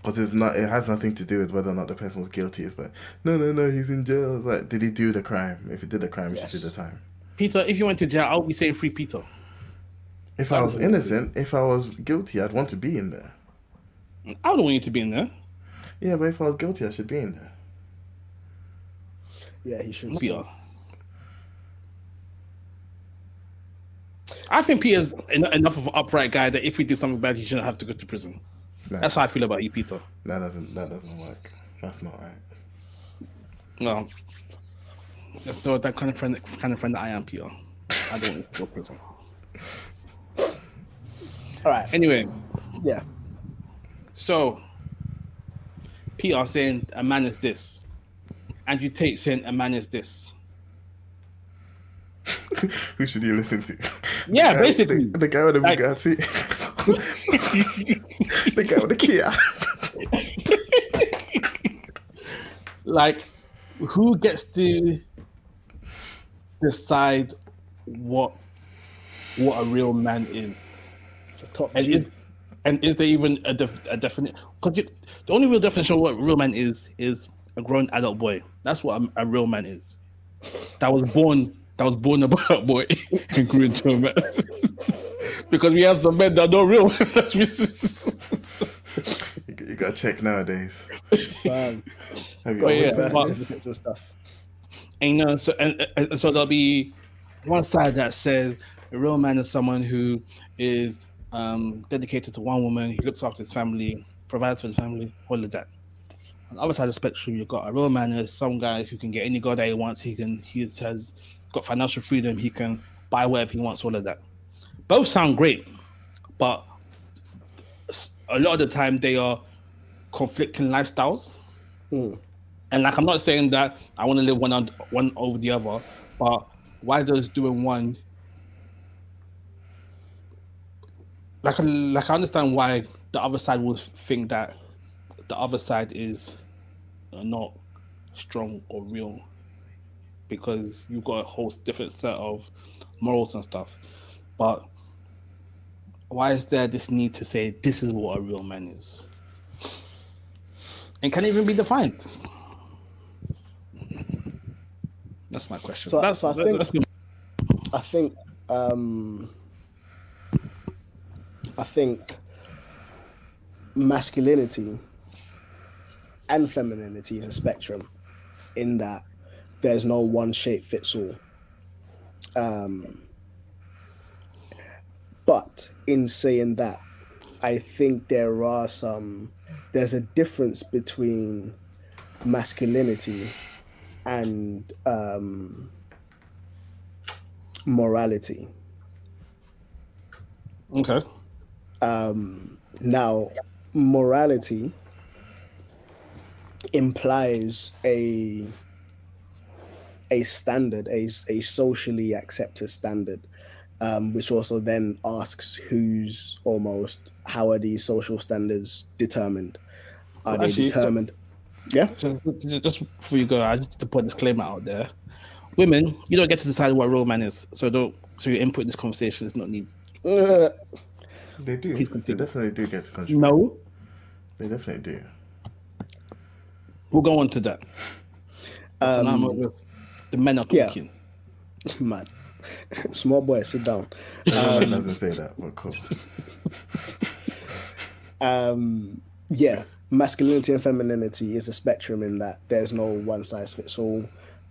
because it's not. It has nothing to do with whether or not the person was guilty. It's like, no, no, no. He's in jail. It's like, did he do the crime? If he did the crime, he
Yes.
should do the time.
Peter, if you went to jail, I'll be saying free Peter.
If I was innocent, if I was guilty, I'd want to be in there.
I don't want you to be in there.
Yeah, but if I was guilty, I should be in there.
Yeah, he should.
Peter. I think Peter's en- enough of an upright guy that if he did something bad, he shouldn't have to go to prison.
Nah,
That's how I feel about you, Peter.
that doesn't. That doesn't work. That's not right.
No, that's not that kind of friend. Kind of friend that I am, Peter. I don't want to go to prison.
All right.
Anyway,
Yeah.
so Peter saying a man is this, Andrew Tate saying a man is this.
Who should you listen to?
Yeah,
The guy-
basically.
the, the guy with the
Like-
Bugatti. the guy with the Kia.
like who gets to decide what what a real man is
The top
and
G.
is and is there even a, def, a definite because the only real definition of what a real man is is a grown adult boy that's what a, a real man is that was born that was born a boy and grew into a man because we have some men that are not real That's
You, you gotta check nowadays.
Fam.
Have you
Got
yeah,
his
but-
and stuff.
And you know, so and, and so there'll be one side that says a real man is someone who is um, dedicated to one woman. He looks after his family, provides for his family, all of that. On the other side of the spectrum, you've got a real man is some guy who can get any girl that he wants. He can he has got financial freedom. He can buy whatever he wants. All of that. Both sound great, but a lot of the time they are conflicting lifestyles.
Hmm.
And like I'm not saying that I want to live one on one over the other, but why does doing one like like I understand why the other side would think that the other side is uh, not strong or real because you've got a whole different set of morals and stuff. But why is there this need to say this is what a real man is? And can it even be defined? That's my question.
So-
that's,
so I
that-
think-
that's been-
I think um I think masculinity and femininity is a spectrum in that there's no one shape fits all. Um but in saying that, I think there are some there's a difference between masculinity and um morality.
okay.
Um, now, morality implies a a standard, a, a socially accepted standard, um, which also then asks who's almost how are these social standards determined? Are
Well,
they
actually,
determined? Yeah.
Just, just before you go, I just to put a disclaimer out there. Women, you don't get to decide what a real man is, so don't. So your input in this conversation is not needed.
Uh,
They do.
Please
They definitely do get to contribute.
No,
They definitely do.
we'll go on to that. So now I'm
um,
with the men are
yeah.
talking.
man, small boy, sit down.
Everyone doesn't say that, but cool.
um yeah masculinity and femininity is a spectrum in that there's no one size fits all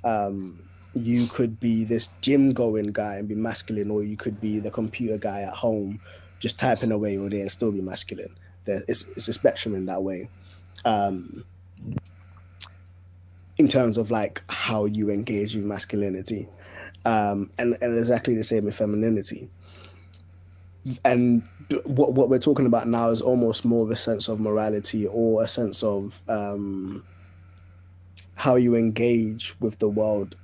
um you could be this gym going guy and be masculine or you could be the computer guy at home just typing away all day and still be masculine. There it's, it's a spectrum in that way. Um in terms of like how you engage with masculinity. Um and, and exactly the same with femininity. And what what we're talking about now is almost more of a sense of morality or a sense of um, how you engage with the world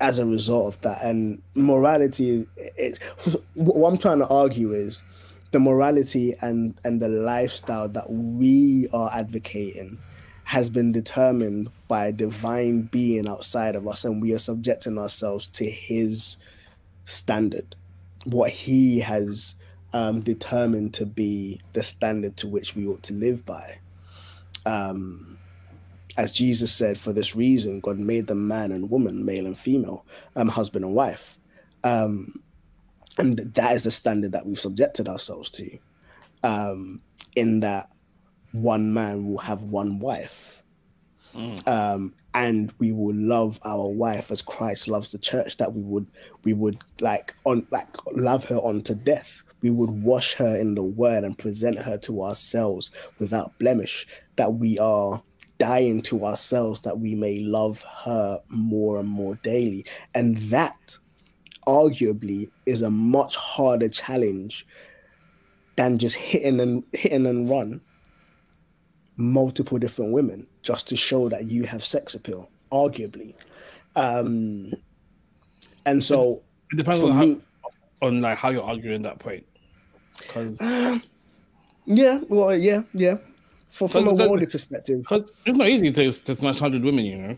as a result of that. And morality, it's what I'm trying to argue is the morality and and the lifestyle that we are advocating has been determined by a divine being outside of us, and we are subjecting ourselves to His standard what he has um, determined to be the standard to which we ought to live by. Um, as Jesus said, for this reason, God made them man and woman, male and female, um, husband and wife. Um, and that is the standard that we've subjected ourselves to, um, in that one man will have one wife um, and we will love our wife as Christ loves the church. That we would we would like on like love her unto death. We would wash her in the word and present her to ourselves without blemish. That we are dying to ourselves that we may love her more and more daily. And that arguably is a much harder challenge than just hitting and hitting and run multiple different women just to show that you have sex appeal, arguably. Um, and so,
It depends on how, on like how you're arguing that point. Because
yeah, well, yeah, yeah. For, from a worldly perspective,
it's not easy to to smash hundred women, you know.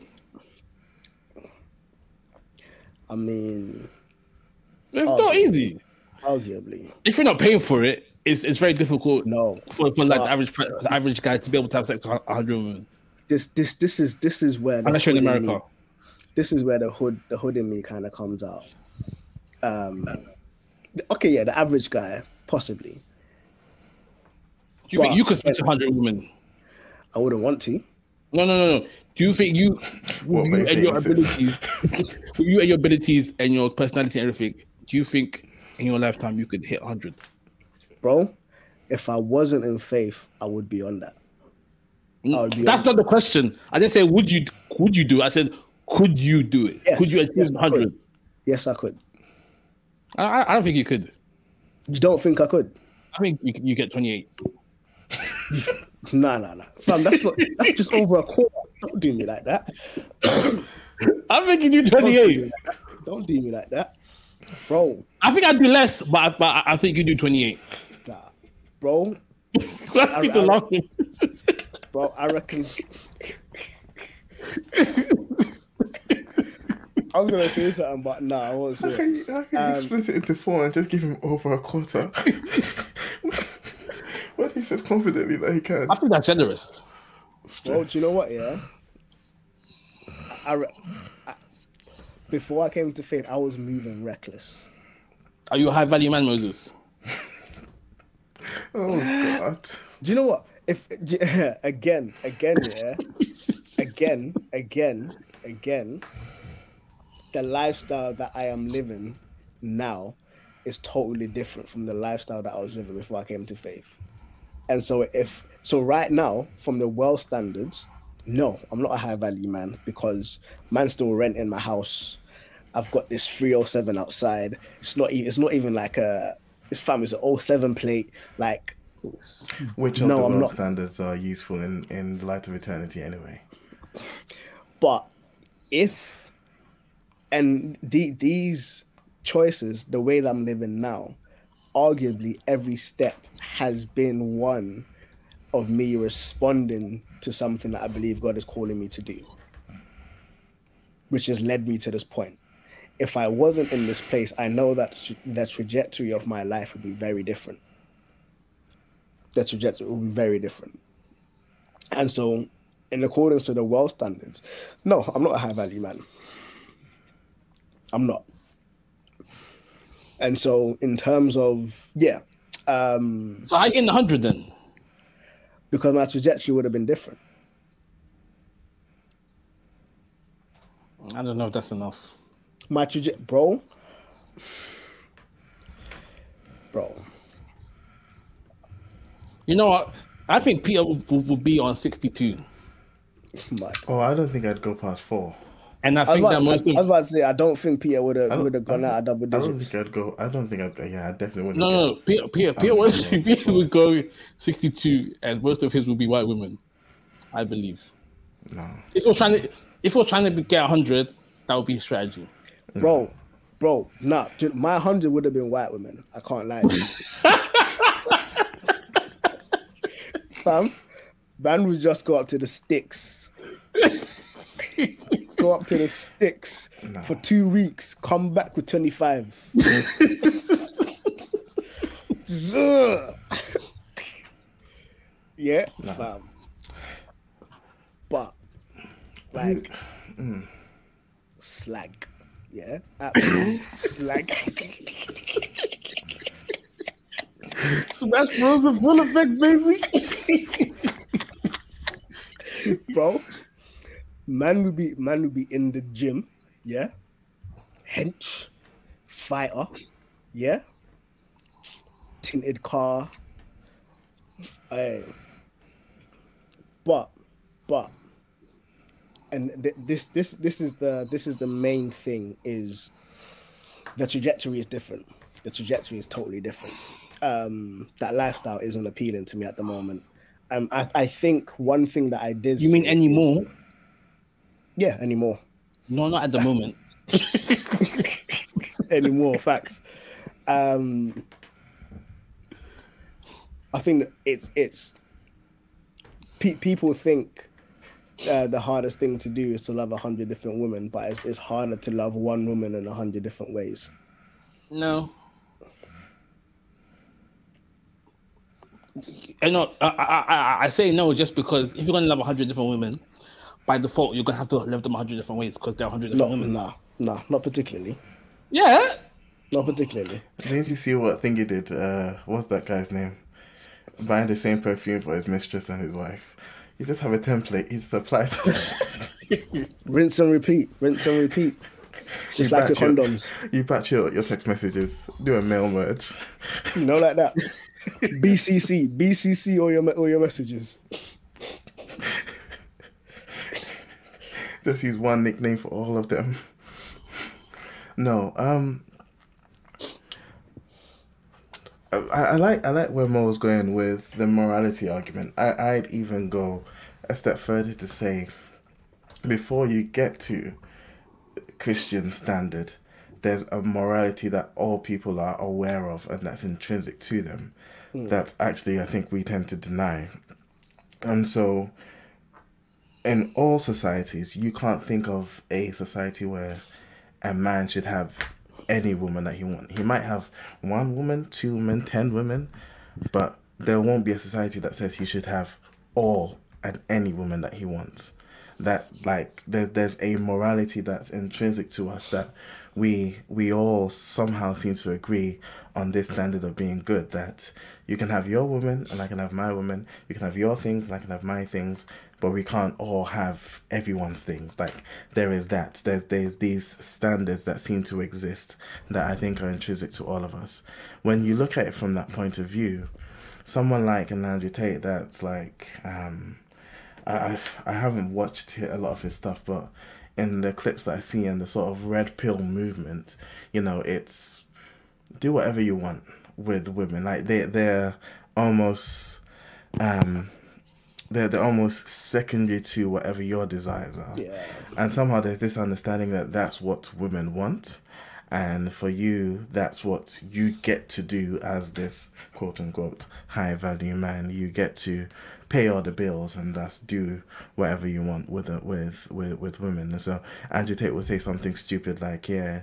I mean,
It's
Oh,
not easy.
arguably,
If you're not paying for it, it's it's very difficult
no.
for, for like
Uh,
the average the average guy to be able to have sex with hundred women,
This, this, this is this is where the
unless you're in America.
this is where the hood the hood in me kind of comes out. Um, okay, yeah, the average guy possibly.
Do you think you could smash hundred women?
I wouldn't want to.
No, no, no, no. Do you think you,
What
you and your
exist?
abilities, you and your abilities and your personality and everything? Do you think in your lifetime you could hit hundred?
bro. If I wasn't in faith, I would be on that. I would be
That's
on-
not the question. I didn't say would you would you do. I said could you do it?
Yes,
could you achieve
yes, I could.
hundred?
Yes, I could.
I, I I don't think you could.
You don't think I could?
I think you, you get twenty eight.
Nah, no, no, Fam, that's not. That's just over a quarter. Don't do me like that.
I think you do
Don't do me
eight.
like that. Don't do me like that, bro.
I think I'd do less, but but I- I think you do twenty eight.
Nah, bro,
I think the
I-
laughing.
bro. I reckon. I was gonna say something, but no, I won't say.
How
it.
can you, how can you
Um,
split it into four and just give him over a quarter? when he said confidently that he can.
I think that's generous.
Bro, do you know what? Yeah, I, re- I before I came to faith, I was moving reckless.
Are you a high value man, Moses?
Oh God.
Do you know what? If again, again, yeah, again, again, again, the lifestyle that I am living now is totally different from the lifestyle that I was living before I came to faith. And so, if so, right now, from the world standards, no, I'm not a high value man because man's still renting my house. I've got this 307 outside. It's not even. It's not even like a. It's fam. It's an 07 plate. Like
Which of
No,
the
I'm
world
not.
standards are useful in, in the light of eternity anyway?
But if and the, these choices, the way that I'm living now, arguably every step has been one of me responding to something that I believe God is calling me to do, which has led me to this point. If I wasn't in this place, I know that the trajectory of my life would be very different. The trajectory would be very different. And so, in accordance to the world standards, no, I'm not a high value man. I'm not. And so, in terms of, yeah, um,
So how you getting the hundred then?
because my trajectory would have been different.
I don't know if that's enough.
My trajectory, bro, bro,
You know what? I think Peter will, will, will be on sixty-two,
my.
Oh, I don't think I'd go past four.
And I
I was,
think that
about, I,
most
I was about to say I don't think Peter would have would have gone out of double
I don't
digits.
think I'd go. I don't think I'd. Yeah, I definitely wouldn't.
no, no, no. Peter, Peter, Peter, was, Peter would go sixty-two, and most of his would be white women, I believe.
No.
If we're trying to, if we're trying to get hundred, that would be a strategy. Mm.
Bro, bro, nah, my hundred would have been white women. I can't lie. to you. Fam, man would just go up to the sticks. go up to the sticks for two weeks, come back with 25. Ugh. yeah, fam. But, like, mm. slag. Yeah, absolute slag.
Smash Bros. in full effect, baby.
bro. Man will be man will be in the gym, yeah. Hench, fighter, yeah. Tinted car. Hey. But, but, and th- this this this is the this is the main thing is the trajectory is different. The trajectory is totally different. Um, that lifestyle isn't appealing to me at the moment. Um, I, I think one thing that I did.
You mean
see
any
is-
more?
Yeah, anymore.
No, not at the moment.
anymore. Facts. Um, I think that it's it's pe- people think uh, the hardest thing to do is to love a hundred different women, but it's, it's harder to love one woman in a hundred different ways.
No. I know. I, I, I, I say no just because if you're gonna love a hundred different women, by default you're gonna have to love them hundred different ways because they're hundred
No,
different women.
nah, nah, not particularly.
Yeah.
Not particularly.
Didn't you see what Thingy did? Uh, what's that guy's name? Buying the same perfume for his mistress and his wife. You just have a template. It's applied. To,
Rinse and repeat. Rinse and repeat. Just
you
like the
batch your-
condoms.
You batch your, your text messages. Do a mail merge.
You know, like that. BCC, BCC, all your all your messages.
Just use one nickname for all of them. No, um, I, I like I like where Mo was going with the morality argument. I I'd even go a step further to say, before you get to Christian standard, there's a morality that all people are aware of and that's intrinsic to them. that actually I think we tend to deny. And so, in all societies, you can't think of a society where a man should have any woman that he wants. He might have one woman, two women, ten women, but there won't be a society that says he should have all and any woman that he wants. That like there's there's a morality that's intrinsic to us that we we all somehow seem to agree on this standard of being good that you can have your woman and I can have my woman, you can have your things and I can have my things, but we can't all have everyone's things. Like there is that. There's there's these standards that seem to exist that I think are intrinsic to all of us. When you look at it from that point of view, someone like an Andrew Tate that's like um I I've, I haven't watched a lot of his stuff, but in the clips that I see and the sort of red pill movement, you know, it's do whatever you want with women. Like they they're almost um they're they're almost secondary to whatever your desires are.
Yeah.
And somehow there's this understanding that that's what women want. And for you, that's what you get to do as this quote unquote high value man. You get to pay all the bills and thus do whatever you want with it with, with with women. And so Andrew Tate would say something stupid like, Yeah,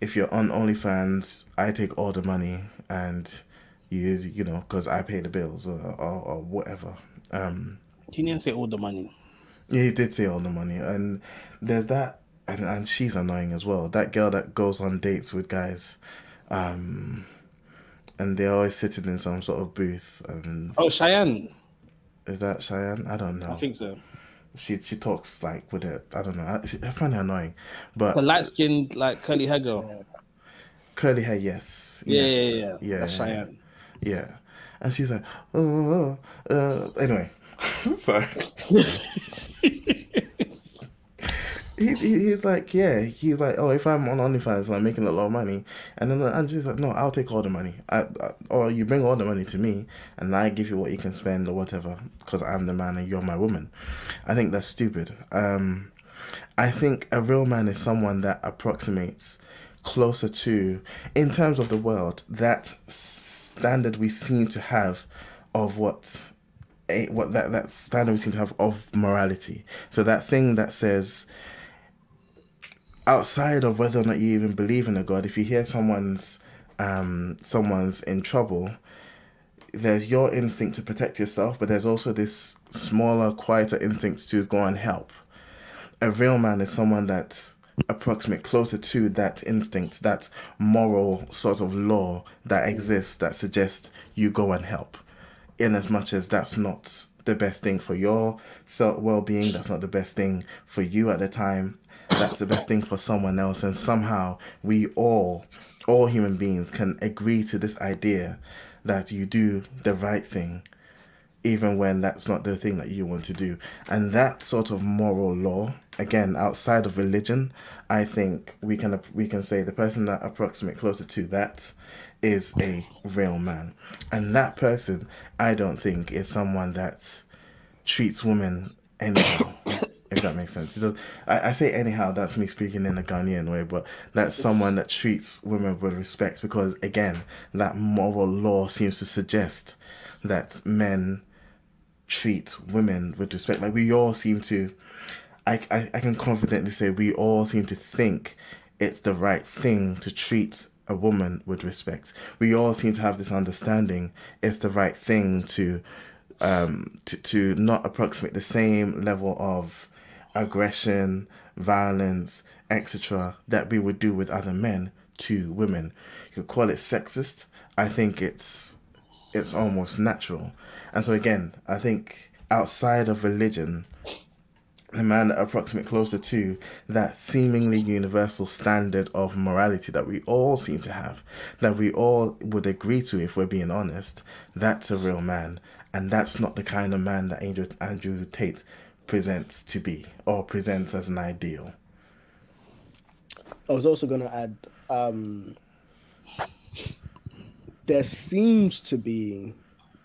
if you're on OnlyFans, I take all the money and you you know, because I pay the bills or, or, or whatever. Um
He didn't say all the money.
yeah, he did say all the money, and there's that, and and she's annoying as well. That girl that goes on dates with guys, um, and they're always sitting in some sort of booth. And
Oh, Cheyenne.
is that Cheyenne? I don't know.
I think so.
She she talks like with it. I don't know. I, I find her annoying, but
The light skinned, like curly hair girl.
curly hair, yes,
Yeah,
yes,
yeah, yeah.
yeah,
That's Cheyenne.
yeah. And she's like, oh, uh, anyway, sorry. He's, he's like, yeah, he's like, oh, if I'm on OnlyFans, I'm making a lot of money. And then Andrew's like, no, I'll take all the money. I, I, or you bring all the money to me and I give you what you can spend or whatever because I'm the man and you're my woman. I think that's stupid. Um, I think a real man is someone that approximates closer to, in terms of the world, that standard we seem to have of what a, what that, that standard we seem to have of morality. So that thing that says outside of whether or not you even believe in a god, if you hear someone's um someone's in trouble, there's your instinct to protect yourself, but there's also this smaller, quieter instinct to go and help. A real man is someone that approximate closer to that instinct, that moral sort of law that exists that suggests you go and help. In as much as that's not the best thing for your self well being, that's not the best thing for you at the time, that's the best thing for someone else. And somehow we all, all human beings, can agree to this idea that you do the right thing even when that's not the thing that you want to do. And that sort of moral law, again, outside of religion, I think we can we can say the person that approximate closer to that is a real man. And that person, I don't think, is someone that treats women anyhow. if that makes sense. Does, I, I say anyhow, that's me speaking in a Ghanaian way, but that's someone that treats women with respect because, again, that moral law seems to suggest that men treat women with respect. Like we all seem to, I, I, I can confidently say we all seem to think it's the right thing to treat a woman with respect. We all seem to have this understanding it's the right thing to, um, to, to not approximate the same level of aggression, violence, etc. that we would do with other men to women. You could call it sexist. I think it's it's almost natural. And so again, I think outside of religion, the man approximate closer to that seemingly universal standard of morality that we all seem to have, that we all would agree to if we're being honest, that's a real man. And that's not the kind of man that Andrew, Andrew Tate presents to be or presents as an ideal.
I was also going to add um, there seems to be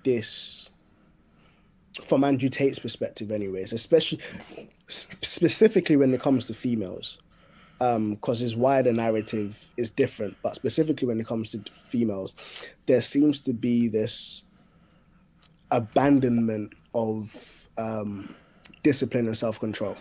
this, from Andrew Tate's perspective, anyways, especially specifically when it comes to females, because his wider narrative is different, but specifically when it comes to females, there seems to be this abandonment of um, discipline and self control.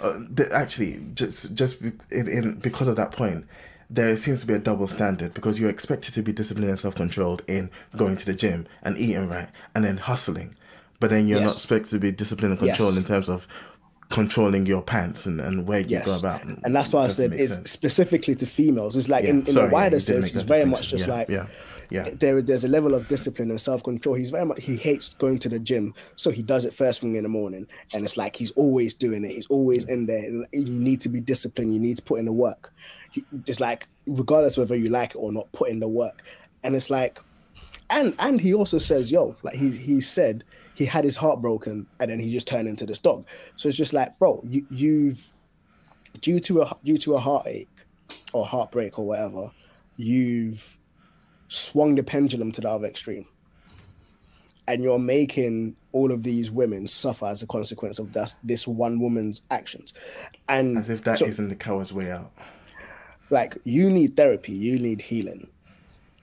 Uh, th- actually, just just in, in because of that point, there seems to be a double standard because you're expected to be disciplined and self controlled in going to the gym and eating right and then hustling, but then you're not
Yes.
expected to be disciplined and controlled
Yes.
in terms of controlling your pants and, and where you
Yes,
go about.
and that's why I said it's specifically to females. It's like
Yeah,
in, in
sorry,
the wider
did
sense, it's very much just
Yeah,
like
yeah, yeah.
there there's a level of discipline and self control. He's very much he hates going to the gym, so he does it first thing in the morning, and it's like he's always doing it. He's always in there. You need to be disciplined. You need to put in the work. Just like regardless whether you like it or not, put in the work. And it's like, and and he also says, yo, like he he said he had his heart broken, and then he just turned into this dog. So it's just like, bro, you you've due to a due to a heartache or heartbreak or whatever, you've swung the pendulum to the other extreme. And you're making all of these women suffer as a consequence of that, this one woman's actions. And
As if that
so,
not the coward's way out.
Like you need therapy, you need healing.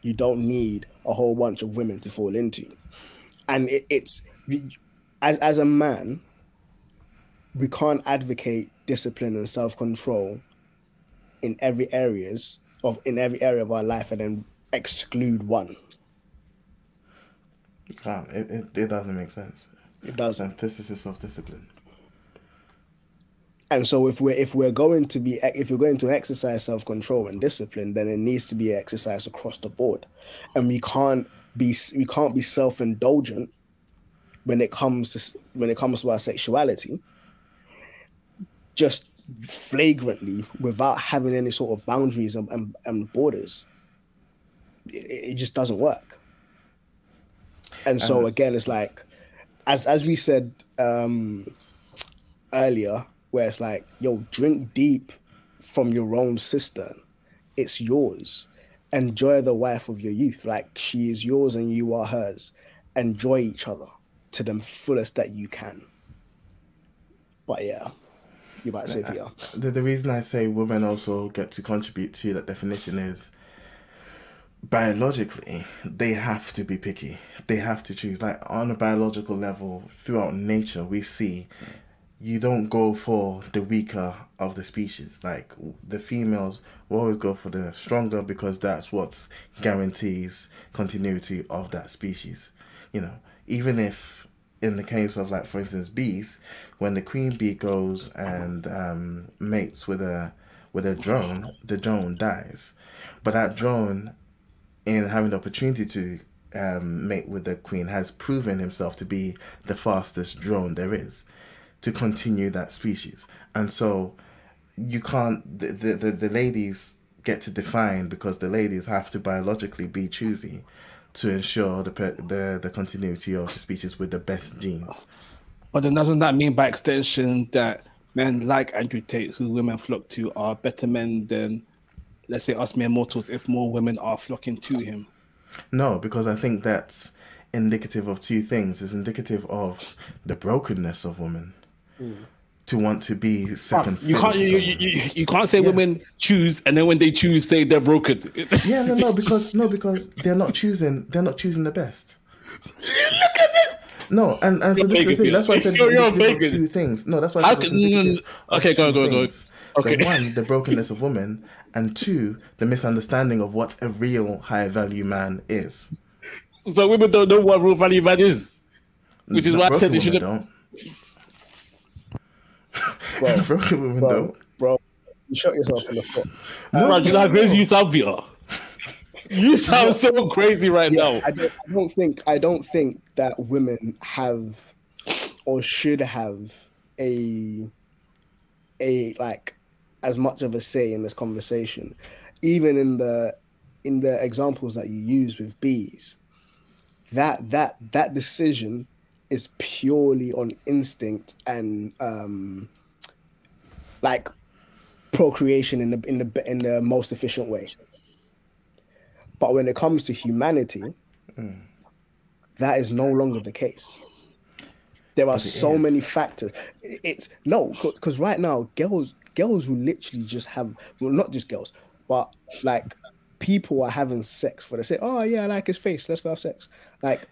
You don't need a whole bunch of women to fall into. And it, it's as as a man, we can't advocate discipline and self control in every areas of in every area of our life and then exclude one.
Can't. It, it, it doesn't make sense.
It doesn't.
And this is self discipline.
And so if we're if we're going to be if you're going to exercise self control and discipline, then it needs to be exercised across the board, and we can't be we can't be self indulgent when it comes to when it comes to our sexuality, just flagrantly without having any sort of boundaries and, and, and borders. It, it just doesn't work. And so again, it's like, as as we said um, earlier, where it's like, yo, drink deep from your own cistern. It's yours. Enjoy the wife of your youth. Like she is yours and you are hers. Enjoy each other to the fullest that you can. But yeah, you might say uh, Peter.
The, the reason I say women also get to contribute to that definition is biologically they have to be picky they have to choose like on a biological level throughout nature we see you don't go for the weaker of the species. Like the females will always go for the stronger because that's what guarantees continuity of that species. You know even if in the case of like for instance bees when the queen bee goes and um, mates with a with a drone the drone dies. But that drone in having the opportunity to um, mate with the queen has proven himself to be the fastest drone there is to continue that species and so you can't the, the, the, ladies get to define because the ladies have to biologically be choosy to ensure the, the the continuity of the species with the best genes
But then doesn't that mean by extension that men like Andrew Tate, who women flock to, are better men than, let's say, us mere mortals if more women are flocking to him?
No, because I think that's indicative of two things. It's indicative of the brokenness of women to want to be second.
You can't you, you, you, can't say women choose and then when they choose say they're broken.
yeah, no, no, because no, because they're not choosing. They're not choosing the best.
Look at it.
No, and, and so this is the thing. That's why I said
You're- you're
two things. No, that's why I said
can- Okay, go on, go on, go on. Okay.
One, the brokenness of women, and two, the misunderstanding of what a real high value man is.
So women don't know what real value man is. Which is why I said they
women
should
don't.
Bro,
broken women
bro,
don't.
bro, you shot yourself in the foot.
Bro, you know how crazy you sound, Peter? You sound so crazy right now.
I don't, I don't think I don't think that women have or should have a a like as much of a say in this conversation, even in the in the examples that you use with bees. That that that decision is purely on instinct and um like procreation in the in the in the most efficient way. But when it comes to humanity, that is no longer the case. There are so
is.
many factors. It's no, because right now, girls girls will literally just have well, not just girls, but like people are having sex for the sake. Oh yeah, I like his face. Let's go have sex. Like,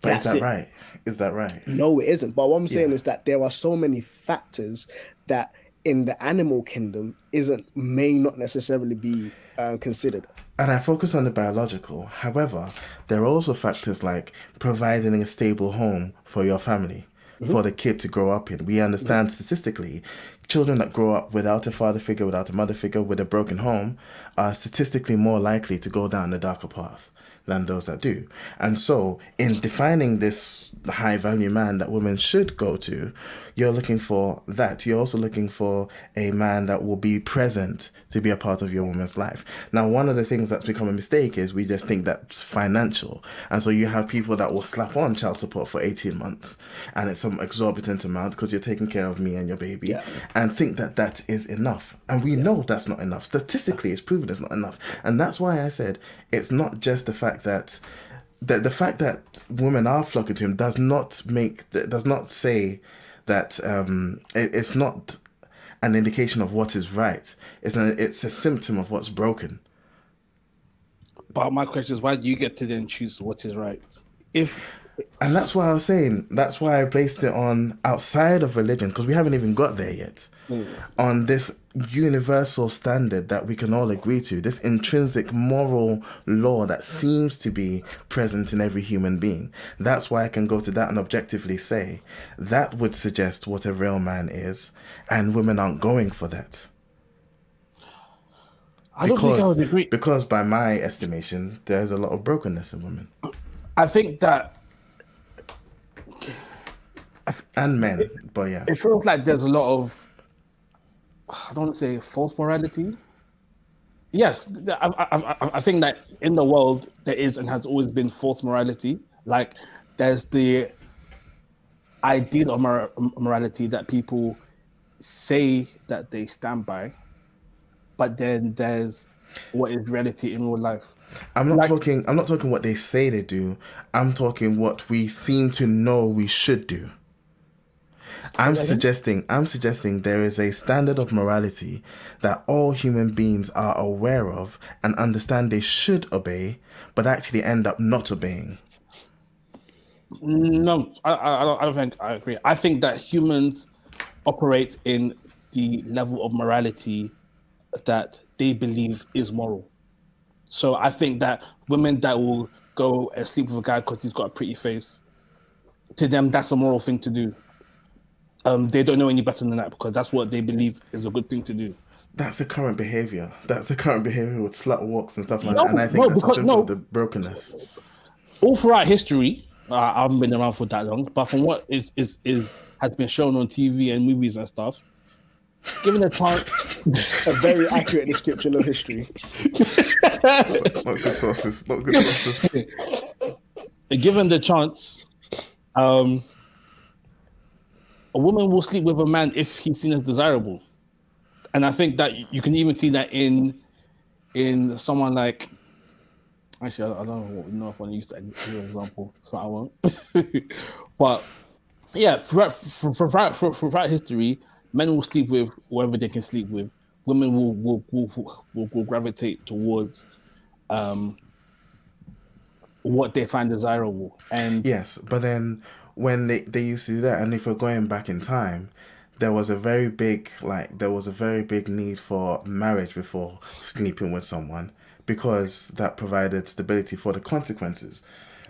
But is that
it.
right? Is that right?
No, it isn't. But what I'm saying
Yeah.
is that there are so many factors that in the animal kingdom isn't may not necessarily be um, considered.
And I focus on the biological. However, there are also factors like providing a stable home for your family, for the kid to grow up in. We understand statistically, children that grow up without a father figure, without a mother figure, with a broken home, are statistically more likely to go down the darker path than those that do. And so, in defining this high value man that women should go to, you're looking for that. You're also looking for a man that will be present to be a part of your woman's life. Now, one of the things that's become a mistake is we just think that's financial. And so you have people that will slap on child support for 18 months and it's some exorbitant amount because you're taking care of me and your baby
Yeah.
and think that that is enough. And we know that's not enough. Statistically, it's proven it's not enough. And that's why I said it's not just the fact that the, the fact that women are flocking to him does not make does not say that um it, it's not an indication of what is right. It's a, it's a symptom of what's broken.
But my question is, why do you get to then choose what is right? If
And that's why I was saying, that's why I placed it on outside of religion, because we haven't even got there yet. Mm. On this universal standard that we can all agree to, this intrinsic moral law that seems to be present in every human being. That's why I can go to that and objectively say that would suggest what a real man is, and women aren't going for that.
I don't think I would agree.
because by my estimation, there's a lot of brokenness in women
I think that
and men. But yeah,
it feels like there's a lot of I don't say false morality. Yes, I, I, I- I think that in the world there is and has always been false morality. Like there's the ideal of mor- morality that people say that they stand by, but then there's what is reality in real life.
I'm not
Like-
talking. I'm not talking what they say they do. I'm talking what we seem to know we should do. I'm suggesting. I'm suggesting there is a standard of morality that all human beings are aware of and understand they should obey, but actually end up not obeying.
No, I, I, I don't, I don't think I agree. I think that humans operate in the level of morality that they believe is moral. So I think that women that will go and sleep with a guy because he's got a pretty face, to them that's a moral thing to do. Um, they don't know any better than that because that's what they believe is a good thing to do.
That's the current behavior. That's the current behavior with slut walks and stuff like
No,
that. And I think
no,
that's a
because-
symptom
no.
of the brokenness.
all throughout history, uh, I haven't been around for that long, but from what is is is has been shown on TV and movies and stuff, given a chance,
A very accurate description of history.
not good sources. Not good sources.
given the chance, um, a woman will sleep with a man if he's seen as desirable, and I think that you can even see that in in someone like. Actually, I don't know, know if I want to use that as an example, so I won't. but yeah, throughout, throughout, throughout, throughout history, men will sleep with whoever they can sleep with. Women will will will, will, will gravitate towards um, what they find desirable. And
Yes, but then when they, they used to do that, and if we're going back in time, there was a very big like there was a very big need for marriage before sleeping with someone because that provided stability for the consequences.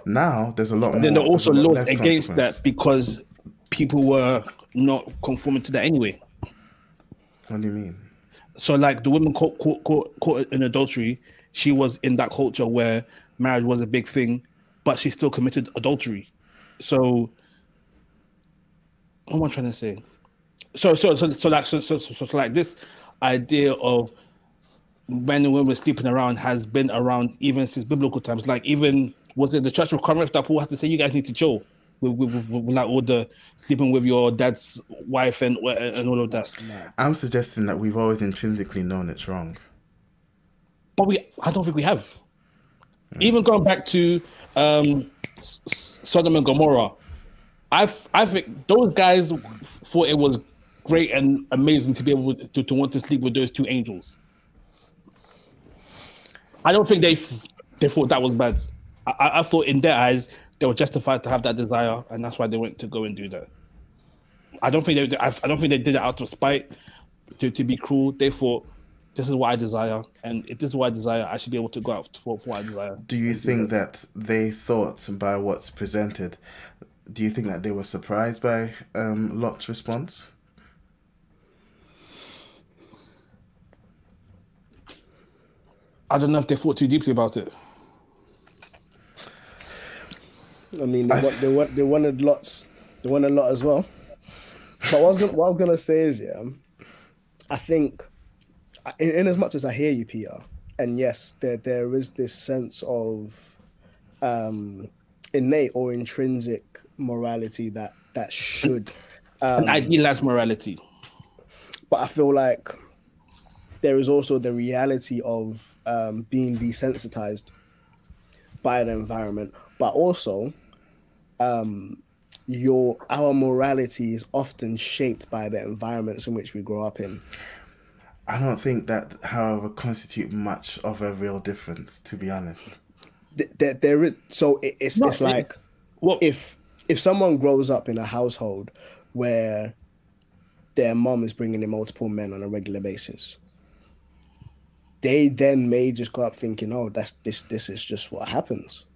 Now there's a lot more.
then there are also laws against that because people were not conforming to that anyway.
What do you mean?
So, like the woman caught, caught, caught, caught in adultery, she was in that culture where marriage was a big thing, but she still committed adultery. So, what am I trying to say? So, so, so, so, like, so, so, so, so, like this idea of men and women sleeping around has been around even since biblical times. Like, even was it the Church of Corinth that Paul had to say, "You guys need to chill." With, with, with, with like all the sleeping with your dad's wife and and all of that.
I'm suggesting that we've always intrinsically known it's wrong.
but we I don't think we have. Even going back to um, Sodom and Gomorrah, I I think those guys thought it was great and amazing to be able to, to want to sleep with those two angels. I don't think they they thought that was bad. I- I, thought in their eyes they were justified to have that desire, and that's why they went to go and do that. I don't think they. I, I don't think they did it out of spite to, to be cruel. They thought this is what I desire, and if this is what I desire, I should be able to go out for, for what I desire.
Do you think that they thought by what's presented? Do you think that they were surprised by um, Lot's response?
I don't know if they thought too deeply about it.
I mean, they, want, they, want, they wanted lots. They wanted a lot as well. But what I was gonna, what I was gonna say is, yeah, I think, in, in as much as I hear you, Peter, and yes, there there is this sense of um, innate or intrinsic morality that that should, um,
An idealized morality.
but I feel like there is also the reality of um, being desensitized by the environment, but also um, your our morality is often shaped by the environments in which we grow up in.
I don't think that, however, constitute much of a real difference. To be honest,
There, there is so it, it's
No,
it's
it-
like
Well,
if if someone grows up in a household where their mom is bringing in multiple men on a regular basis they then may just go up thinking oh that's this this is just what happens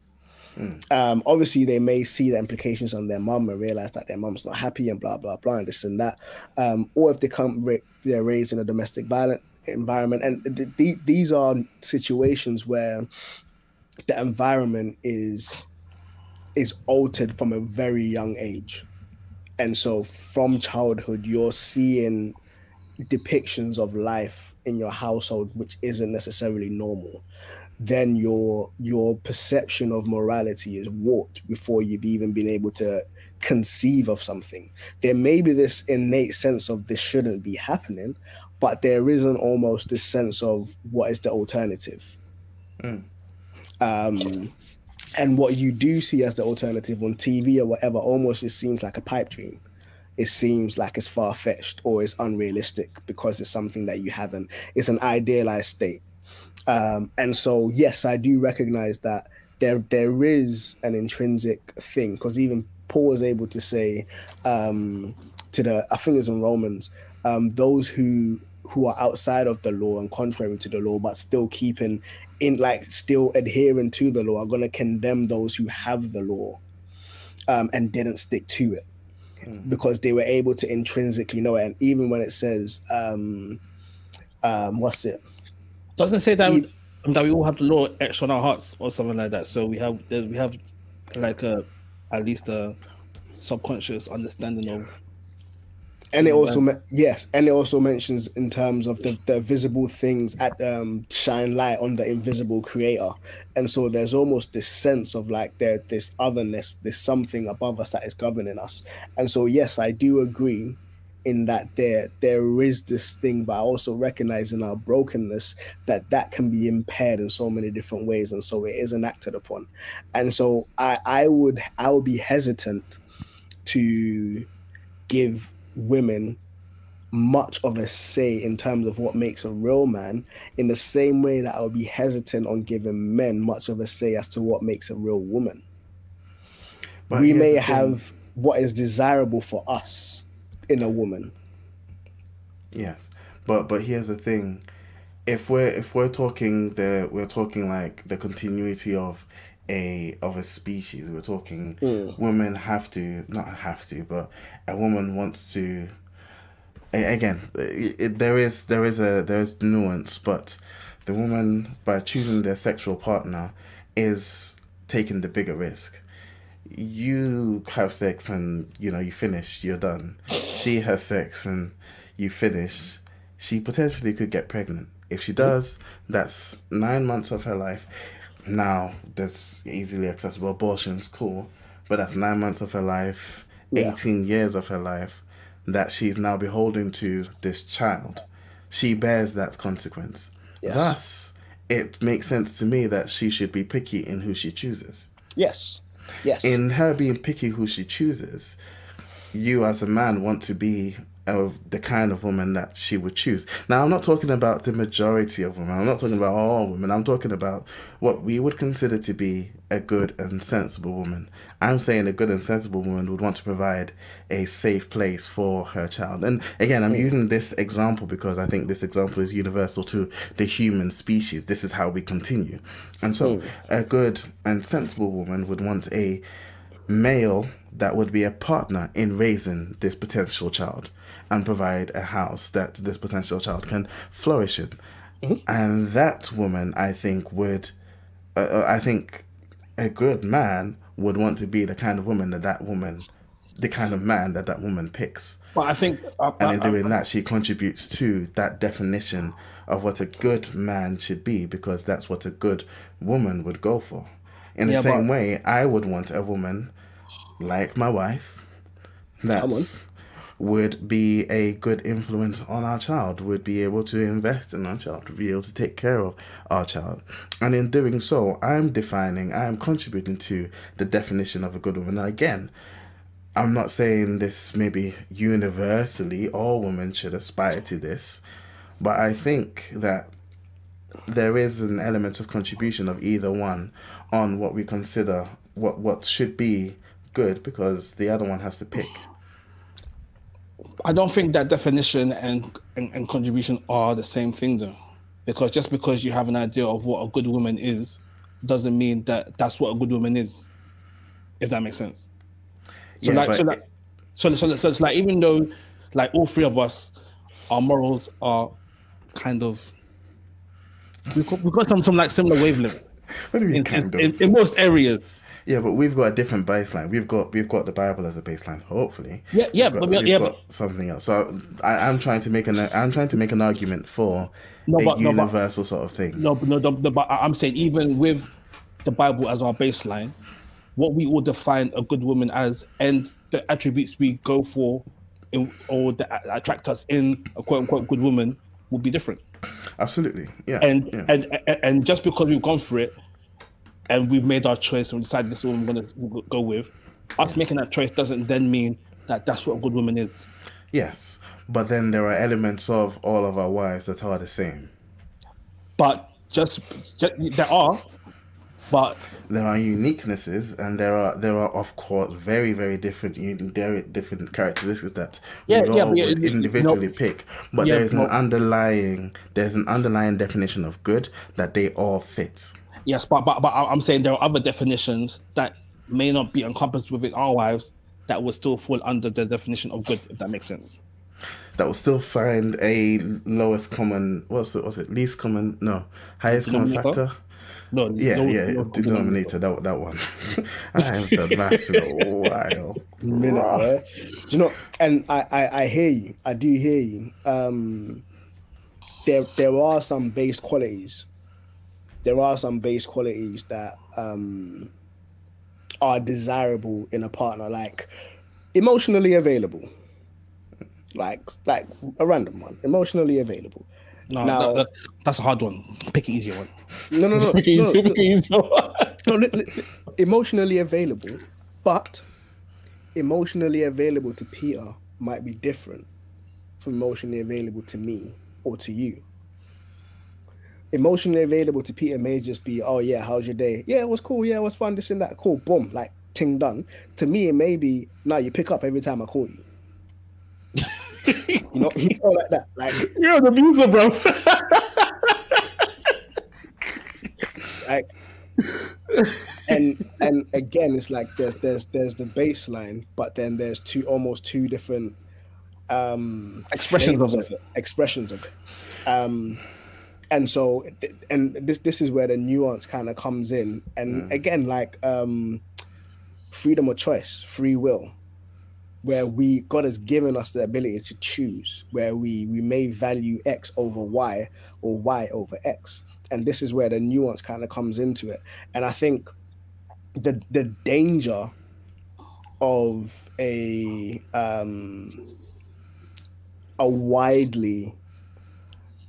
um obviously they may see the implications on their mom and realize that their mom's not happy and blah blah blah and this and that um or if they come they're raised in a domestic violent environment and th- th- these are situations where the environment is is altered from a very young age. And so from childhood, you're seeing depictions of life in your household which isn't necessarily normal. Then your your perception of morality is warped before you've even been able to conceive of something. There may be this innate sense of this shouldn't be happening, but there isn't almost this sense of what is the alternative. Um, and what you do see as the alternative on TV or whatever almost just seems like a pipe dream. It seems like it's far fetched or it's unrealistic because it's something that you haven't. It's an idealized state. Um, and so, yes, I do recognize that there there is an intrinsic thing because even Paul was able to say um, to the I think it's in Romans, um, those who who are outside of the law and contrary to the law, but still keeping in like still adhering to the law, are going to condemn those who have the law um, and didn't stick to it because they were able to intrinsically know it. And even when it says, um, um, what's it?
Doesn't say that
You-
that we all have the law etched on our hearts or something like that. So we have we have like a at least a subconscious understanding of
and it also me- yes and it also mentions in terms of the, the visible things at um shine light on the invisible creator. And so there's almost this sense of like there this otherness this something above us that is governing us. And so yes i do agree in that there there is this thing but I also recognize in our brokenness that that can be impaired in so many different ways and so it isn't acted upon and so i i would i would be hesitant to give women much of a say in terms of what makes a real man in the same way that I would be hesitant on giving men much of a say as to what makes a real woman.
But
we may have what is desirable for us in a woman.
Yes, but but here's the thing: if we're if we're talking the we're talking like the continuity of a of a species. We're talking hmm. women have to not have to, but a woman wants to. Again, it, it, there is there is a there is nuance, but the woman by choosing their sexual partner is taking the bigger risk you have sex and you know you finish you're done. She has sex and you finish. She potentially could get pregnant. If she does that's nine months of her life. Now there's easily accessible. Abortions cool but that's nine months of her life
Yeah.
18 years of her life that she's now beholden to this child. She bears that consequence.
Yes.
thus it makes sense to me that she should be picky in who she chooses.
Yes. Yes.
in her being picky who she chooses, you as a man want to be of the kind of woman that she would choose. Now, I'm not talking about the majority of women. I'm not talking about all women. I'm talking about what we would consider to be a good and sensible woman. I'm saying a good and sensible woman would want to provide a safe place for her child. And again, I'm using this example because I think this example is universal to the human species. This is how we continue. And so, a good and sensible woman would want a male that would be a partner in raising this potential child and provide a house that this potential child can flourish in. And that woman, I think, would, uh, uh, I think, a good man would want to be the kind of woman that that woman, the kind of man that that woman picks.
But I think, uh,
And
uh,
in doing that, she contributes to that definition of what a good man should be because that's what a good woman would go for. In the
Yeah,
same way, I would want a woman like my wife that would be a good influence on our child, would be able to invest in our child, would be able to take care of our child. And in doing so, I'm defining, I'm contributing to the definition of a good woman. Now, again, I'm not saying this maybe universally, all women should aspire to this, but I think that there is an element of contribution of either one on what we consider what what should be good because the other one has to pick.
I don't think that definition and, and, and contribution are the same thing though. Because just because you have an idea of what a good woman is, doesn't mean that that's what a good woman is. If that makes sense. So
Yeah,
like,
but
so like, so, so, so it's like even though, like all three of us, our morals are kind of we've got, we've got some some like similar wavelength
What do you mean,
in, in,
of?
in most areas.
Yeah, but we've got a different baseline. We've got we've got the Bible as a baseline. Hopefully,
Yeah, yeah,
We've got,
but we-
we've
yeah,
got something else. So I, I'm trying to make an I'm trying to make an argument for
No,
a
but- no, but-
universal sort of thing.
No, no, no, no, but I'm saying even with the Bible as our baseline, what we all define a good woman as, and the attributes we go for, in, or that attract us in a quote unquote good woman, will be different.
Absolutely, yeah.
And
yeah.
and and- and just because we've gone for it, and we've made our choice and we decided this is what we're gonna go with, us making that choice doesn't then mean that that's what a good woman is.
yes, but then there are elements of all of our wives that are the same.
But just, just there are, but
there are uniquenesses and there are there are of course very very different different characteristics that
Yeah,
we
yeah,
all
yeah,
would individually pick but
Yeah,
there is an underlying there's an underlying definition of good that they all fit
Yes, but, but but I'm saying there are other definitions that may not be encompassed within our wives that would still fall under the definition of good, if that makes sense.
that will still find a lowest common what's it what's it least common no highest common factor
No,
yeah
no,
yeah
no
denominator that that one I haven't done maths in a while
minute, yeah. Do you know? And I, I, I hear you. I do hear you. Um, there, there are some base qualities. There are some base qualities that um, are desirable in a partner, like emotionally available, like like a random one, emotionally available.
No,
Now-
that- that- that's a hard one. Pick an easier one.
No, no, no,
Pick
no,
easier,
no,
pick easier one.
no, li- li- li- emotionally available, but emotionally available to Peter might be different from emotionally available to me or to you. Emotionally available to Peter may just be, oh yeah, how's your day? Yeah, it was cool. Yeah, it was fun. This and that. Cool. Boom. Like ting done. To me, it may be now you pick up every time I call you. you know, you know like that. Like
You're an abuser, bro.
like and and again it's like there's there's there's the baseline but then there's two almost two different um
Expressions of it.
expressions of it um and so and this this is where the nuance kind of comes in. And again like um freedom of choice free will where we god has given us the ability to choose where we we may value x over y or y over x. And this is where the nuance kind of comes into it. And i think the the danger of a um a widely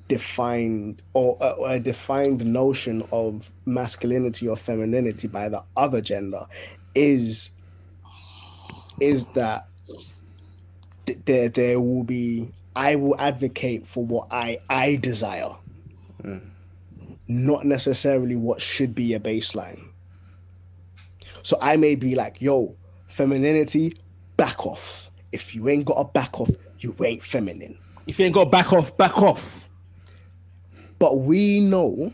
defined or a, a defined notion of masculinity or femininity by the other gender is is that there there will be I will advocate for what I I desire, hmm. not necessarily what should be a baseline. So I may be like, yo, femininity, back off. If you ain't got a back off, you ain't feminine.
If you ain't got back off, back off.
But we know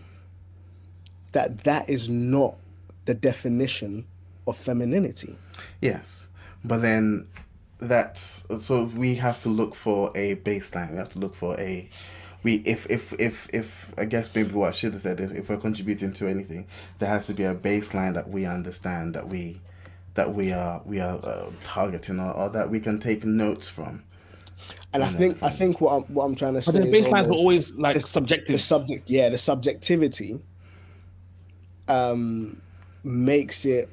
that that is not the definition of femininity.
Yes, but then that's so we have to look for a baseline. We have to look for a we if if if if I guess maybe what I should have said is if we're contributing to anything, there has to be a baseline that we understand that we that we are we are uh, targeting or, or that we can take notes from.
And I think I think what I'm what I'm trying to say.
But
say
the
is
baselines were always like
the
subjective.
subject yeah the subjectivity um makes it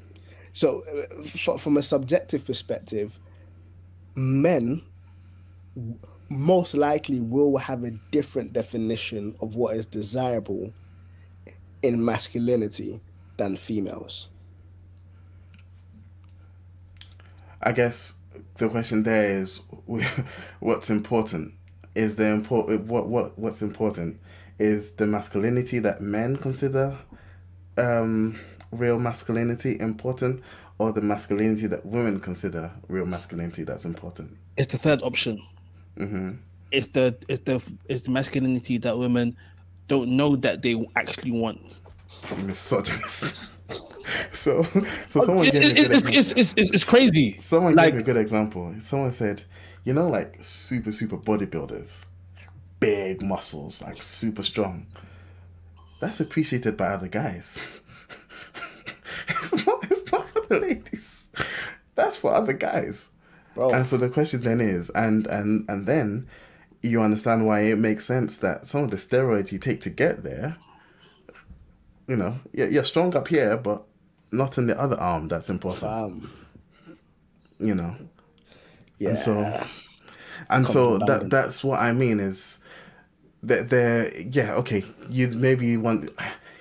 so uh, f- from a subjective perspective men most likely will have a different definition of what is desirable in masculinity than females
I guess the question there is what's important is the important what what what's important is the masculinity that men consider um real masculinity important or the masculinity that women consider real masculinity that's important
It's the third option.
hmm
It's the it's the it's the masculinity that women don't know that they actually want.
misogynist so so someone
It-
gave me a
it-
good
it's,
example.
it's, it's, it's, it's crazy.
Someone
like
gave a good example. Someone said, you know, like super, super bodybuilders, big muscles, like super strong. That's appreciated by other guys. it's, not, it's not for the ladies. That's for other guys.
bro
And so the question then is, and and and then you understand why it makes sense that some of the steroids you take to get there, you know, you're, you're strong up here, but not in the other arm. That's important
um
you know
yeah
and so and so that
London.
that's what i mean is that they're yeah okay you maybe you want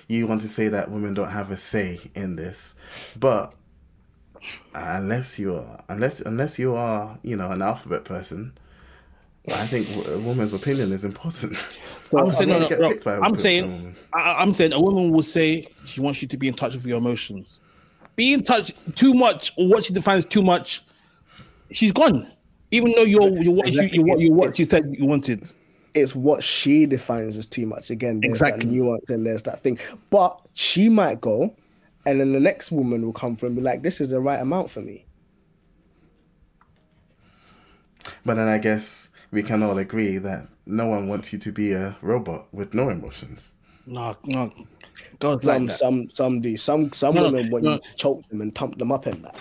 you want to say that women don't have a say in this but unless you are unless unless you are you know an alphabet person i think a woman's opinion is important
I'm saying, no,
wanna
no,
get
no.
picked by a
I'm saying, I, I'm saying, a woman will say she wants you to be in touch with your emotions. Be in touch too much, or what she defines too much, she's gone. Even though you're you're what you you what you what you said you wanted.
it's what she defines as too much. Again, there's
Exactly.
that nuance and there's that thing. But she might go, and then the next woman will come from and be like, "This is the right amount for me."
but then i guess we can all agree that no one wants you to be a robot with no emotions
No, no, girls
Some,
like
some, some do. Some, some
No, no,
women want
no.
you to choke them and pump them up and that.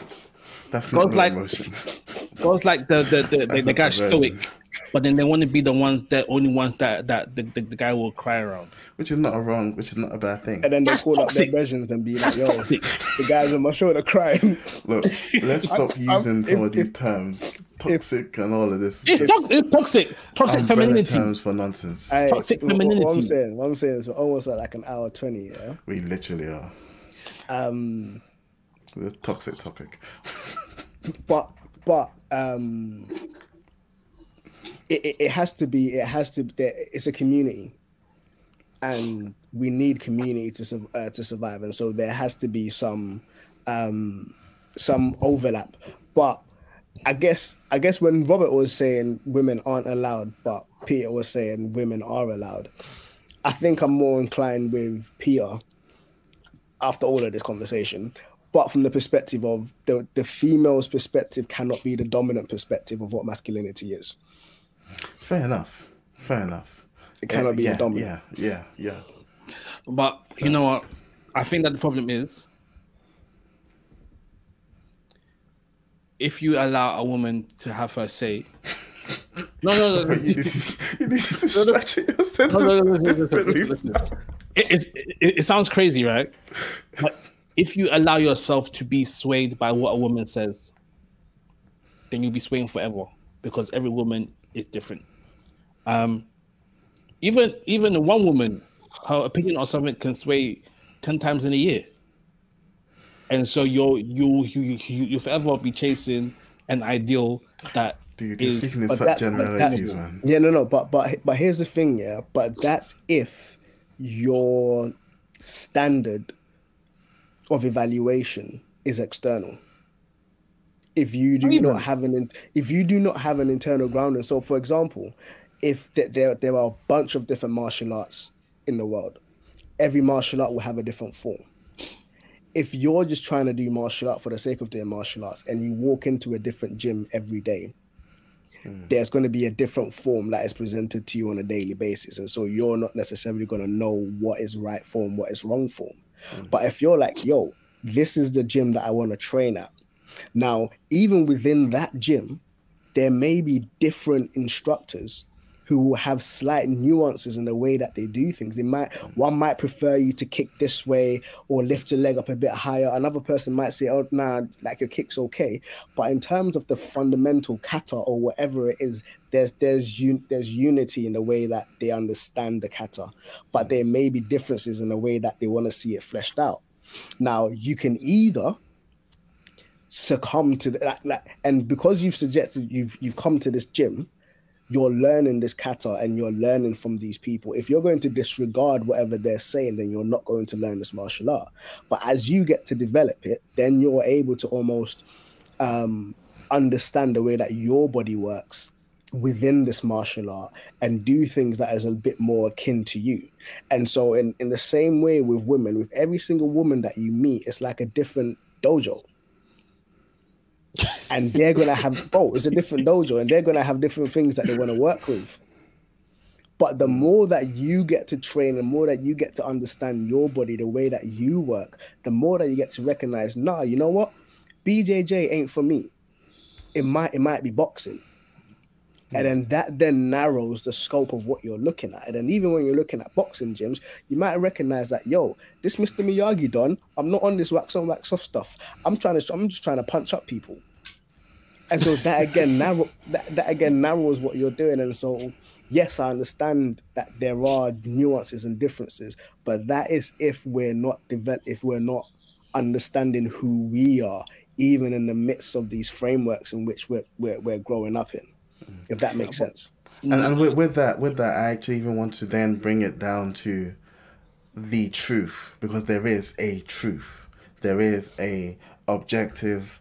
That's not
like-
emotions
Girls like the the the, the, the guy stoic, but then they want to be the ones that only ones that that the, the, the guy will cry around.
which is not a wrong which is not a bad thing
And then they
That's
call
toxic.
up their versions and be like, "Yo,
toxic.
the guys on my shoulder crying."
Look, let's stop
I'm- I'm-
using some
if-
of these
if-
terms, toxic and all of this.
It's,
this
toxic. It's toxic. Toxic femininity.
terms for nonsense.
I,
Toxic
what- What, I'm saying, what I'm saying is, we're almost at like an hour twenty. Yeah.
we literally are.
Um.
This toxic topic.
but but um it, it, it has to be it has to it's a community. And we need community to uh, to survive. And so there has to be some um some overlap. But i guess i guess when robert was saying women aren't allowed but peter was saying women are allowed i think i'm more inclined with peter after all of this conversation but from the perspective of the the female's perspective cannot be the dominant perspective of what masculinity is
Fair enough. Fair enough.
It cannot be
yeah,
the dominant.
Yeah, yeah, yeah.
But you know what? I think that the problem is if you allow a woman to have her say. No, no, no.
you, need, you need to structure your sentence
No, no, no, listen, listen,
differently.
listen, listen. It, it's- it, it sounds crazy, right? But if you allow yourself to be swayed by what a woman says, then you'll be swaying forever because every woman is different. Um, even even one woman, her opinion on something can sway ten times in a year, and so you'll you you you you forever be chasing an ideal that
Dude, you're
is-
speaking in
But
such
that's,
generalities,
that's
man.
yeah, no, no. But but but here's the thing, yeah. But that's if your standard of evaluation is external. If you do not have an if you do not have an internal grounding. So, for example, if th- there there are a bunch of different martial arts in the world, every martial art will have a different form. If you're just trying to do martial art for the sake of doing martial arts, and you walk into a different gym every day, hmm. there's going to be a different form that is presented to you on a daily basis. And so you're not necessarily going to know what is right form, what is wrong form. Mm. But if you're like, yo, this is the gym that I want to train at. Now, even within that gym, there may be different instructors who will have slight nuances in the way that they do things. They might one might prefer you to kick this way or lift your leg up a bit higher. Another person might say, "Oh, nah, like your kick's okay." But in terms of the fundamental kata or whatever it is, there's there's un- there's unity in the way that they understand the kata, but there may be differences in the way that they want to see it fleshed out. Now, you can either succumb to that, like, like, and because you've suggested you've you've come to this gym you're learning this kata and you're learning from these people. If you're going to disregard whatever they're saying then you're not going to learn this martial art. But as you get to develop it then you're able to almost um understand the way that your body works within this martial art and do things that is a bit more akin to you. And so in in the same way with women with every single woman that you meet it's like a different dojo and they're gonna have oh it's a different dojo and they're gonna have different things that they want to work with. But the mm. more that you get to train the more that you get to understand your body the way that you work the more that you get to recognize nah you know what? Bjj ain't for me. It might it might be boxing and then that then narrows the scope of what you're looking at. And then even when you're looking at boxing gyms, you might recognize that, yo, this Mr. Miyagi Don, I'm not on this wax on wax off stuff. I'm trying to I'm just trying to punch up people. And so that again narrow that, that again narrows what you're doing. And so yes, I understand that there are nuances and differences, but that is if we're not develop if we're not understanding who we are, even in the midst of these frameworks in which we're we're, we're growing up in. Mm. If that makes sense.
And, and mm. with, with that, with that, I actually even want to then bring it down to the truth because there is a truth. There is a objective,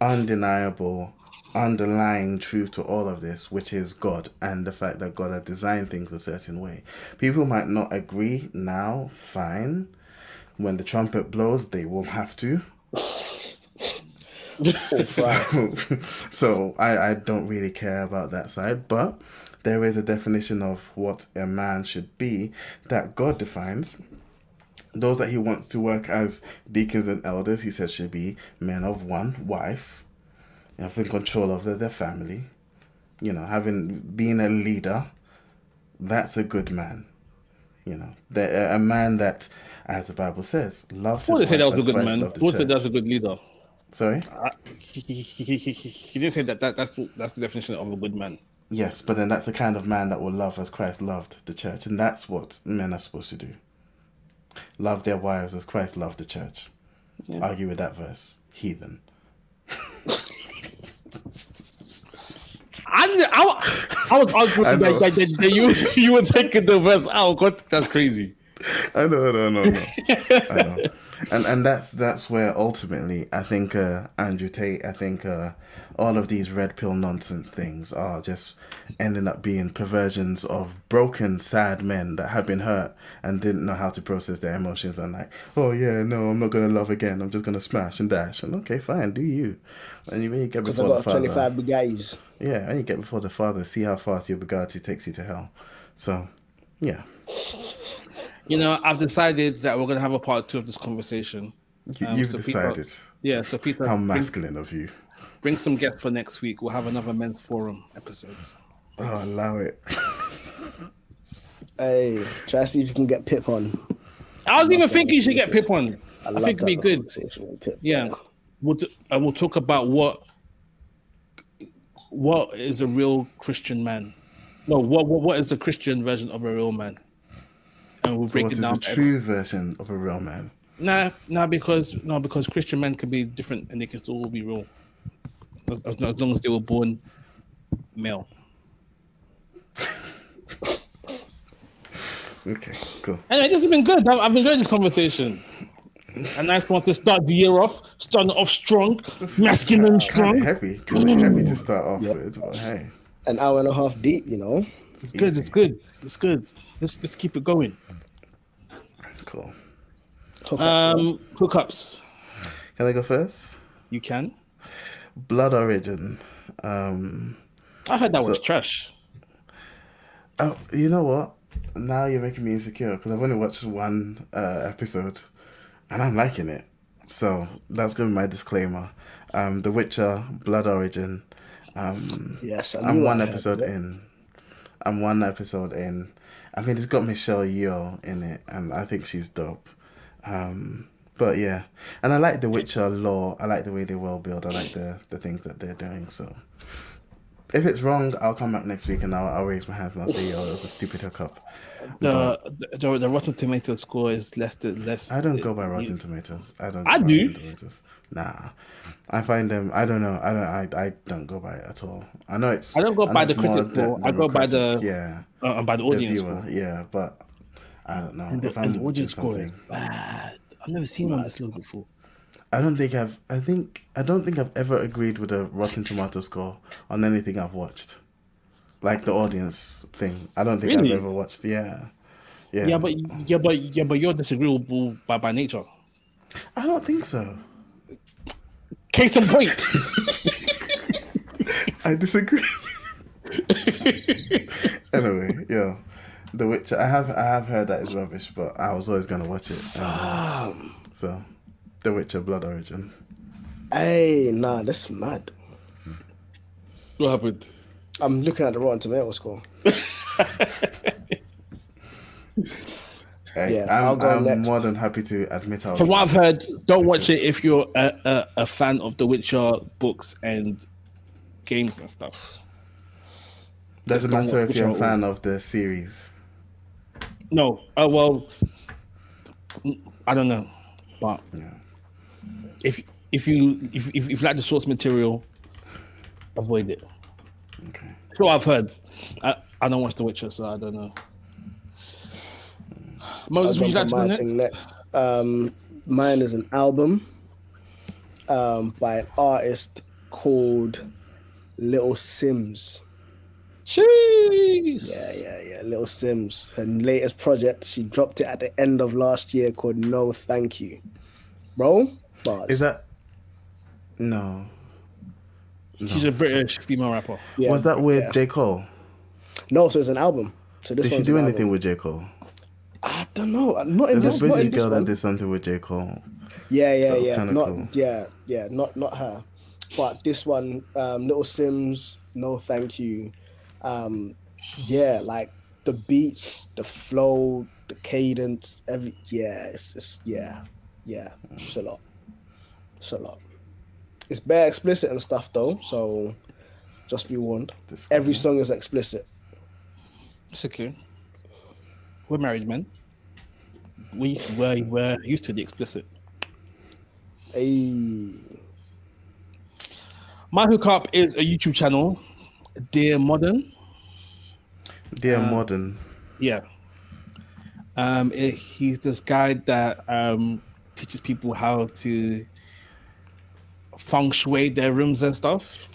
undeniable, underlying truth to all of this, which is God and the fact that God has designed things a certain way. People might not agree now, fine. When the trumpet blows, they will have to. Oh, so, so I, I don't really care about that side, but there is a definition of what a man should be that God defines. Those that he wants to work as deacons and elders, he says should be men of one wife, having control of their, their family, you know, having being a leader. That's a good man. You know, the, a man that, as the Bible says, loves. His
didn't say that was a good man. Paul said that's a good leader.
Sorry.
Uh, I, he, he, he, he, he didn't say that, that that's that's the definition of a good man.
Yes, but then that's the kind of man that will love as Christ loved the church, and that's what men are supposed to do. Love their wives as Christ loved the church. Argue with that verse, heathen.
I, I, I was arguing that, that, that, that you you were taking the verse out. God, that's crazy.
I know, I know, I know, I know. I know. And and that's that's where ultimately I think uh, Andrew Tate, I think uh, all of these red pill nonsense things are just ending up being perversions of broken, sad men that have been hurt and didn't know how to process their emotions and like, oh yeah, no, I'm not gonna love again. I'm just gonna smash and dash. And okay, fine, do you? And you you get before the
got
father,
25 Bugattis.
yeah, and you get before the father, see how fast your Bugatti takes you to hell. So, yeah,
You know, I've decided that we're gonna have a part two of this conversation.
you,
Um,
you've
so Peter-
decided.
Yeah, so Peter,
How
bring,
masculine of you.
bring some guests for next week. We'll have another men's forum episodes.
Oh, allow it.
Hey, try to see if you can get Pip on.
I was even thinking you should get Pip on. I,
love
think it'd be good.
Pip.
Yeah, we'll t- uh, we'll talk about what what is a real Christian man. No, what what, what is the Christian version of a real man? And we'll
So
break
what
it
is
down.
the true version of a real man?
Nah, nah, because no, because Christian men can be different and they can still be real, as, as long as they were born male.
Okay, cool.
Anyway, this has been good. I've, I've enjoyed this conversation. A nice one to start the year off, starting off strong, masculine and
Kind
strong.
of heavy, kind of mm. heavy to start off with, but hey,
An hour and a half deep, you know.
It's good. It's good. It's good. Let's let's keep it going.
cool.
Hook up,
Um, hookups.
Can I go first?
You can.
Blood Origin. Um,
I heard that was trash.
oh, you know what? Now you're making me insecure because I've only watched one uh, episode, and I'm liking it. So that's gonna be my disclaimer. Um, The Witcher, Blood Origin. Um,
Yes, I
I'm one
I
episode in. I'm one episode in. I mean, it's got Michelle Yeoh in it, and I think she's dope. Um, but yeah, and I like the Witcher lore. I like the way they world build. I like the the things that they're doing. So, if it's wrong, I'll come back next week and I'll, I'll raise my hands and I'll say, "Yo, it was a stupid hookup."
The, the the Rotten Tomato score is less than less.
I don't go by Rotten Tomatoes. I don't.
I do.
Tomatoes. Nah, I find them. I don't know. I don't. I, I don't go by it at all. I know it's.
I don't go
know
by the critic score. I go by the-
yeah.
Uh, by the
the
audience
viewer,
score.
yeah, but I don't know.
And the,
if
and the audience score is bad. I've never seen one this low before.
I don't think I've. I think I don't think I've ever agreed with a Rotten Tomato score on anything I've watched, like the audience thing. I don't think
Really?
I've ever watched. Yeah, yeah.
Yeah, but yeah, but yeah, but you're disagreeable by by nature.
I don't think so.
Case in point.
I disagree. anyway, yeah, The Witcher. I have I have heard that is rubbish, but I was always gonna watch it. Um, so, The Witcher: Blood Origin.
Hey, nah, that's mad.
what happened?
I'm looking at the Rotten Tomato score.
Hey,
Yeah, I'll
I'm,
go
I'm
next.
more than happy to admit I was
From what I've heard, don't watch it if you're a, a, a fan of The Witcher books and games and stuff.
Doesn't
don't
matter if
watch
you're a
it.
fan of the series.
No, uh, well, I don't know, but
Yeah.
if if you if, if if you like the source material, avoid it.
Okay.
So I've heard. I, I don't watch The Witcher, so I don't know. Moses, would you like to go
my
next?
thing next. Um, mine is an album um, by an artist called Little Sims.
Jeez.
Yeah, yeah, yeah. Little Sims. Her latest project, she dropped it at the end of last year called No Thank You. Bro, bars.
Is that? No.
She's a British female rapper.
Yeah,
Was that with
yeah.
J Cole?
No, so it's an album. So this
Did she do
an
anything
album.
with J Cole?
I don't know. Not in
There's
this.
a British
in this
girl that did something with J Cole.
Yeah, yeah,
That
yeah. Not
cool.
yeah, yeah. Not not her, but this one, um, Little Sims. No, thank you. Um, yeah, like the beats, the flow, the cadence. Every yeah, it's just yeah, yeah. It's a lot. It's a lot. It's bare explicit and stuff though, so just be warned.
This-
Every song is explicit.
It's okay. We're married men. We we're, we're used to the explicit.
Hey,
My hookup is a YouTube channel, Dear Modern.
Dear
Uh,
Modern.
Yeah. Um, it, he's this guy that um teaches people how to feng shui their rooms and stuff.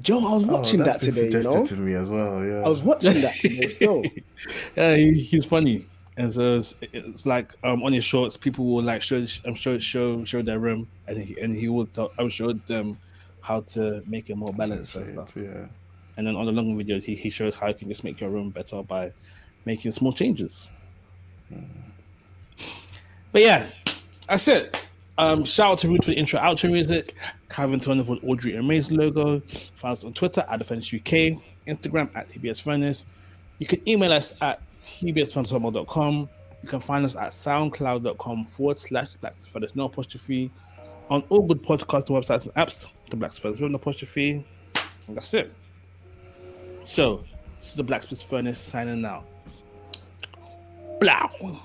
Joe, I was watching
oh,
that today. You know,
to me as well. Yeah.
I was watching that today. Still,
Yeah, he, he's funny, and so it's, it's like um on his shorts, people will like show um, show show show their room, and he and he will tell, um, show them how to make it more balanced and stuff.
Yeah.
And then on the long videos, he, he shows how you can just make your room better by making small changes. But yeah, that's it. Um, shout out to RUDE for the intro outro music, Calvin Turner for the Audrey and Maze logo. Find us on Twitter at Defense UK, Instagram at TBS Furnace. You can email us at tbsfurnace.com. You can find us at soundcloud.com forward slash Black Furnace, no apostrophe. On all good podcast websites and apps, the Black Furnace with no apostrophe. And that's it. So, this is the Blacksmith Furnace signing out. Blow.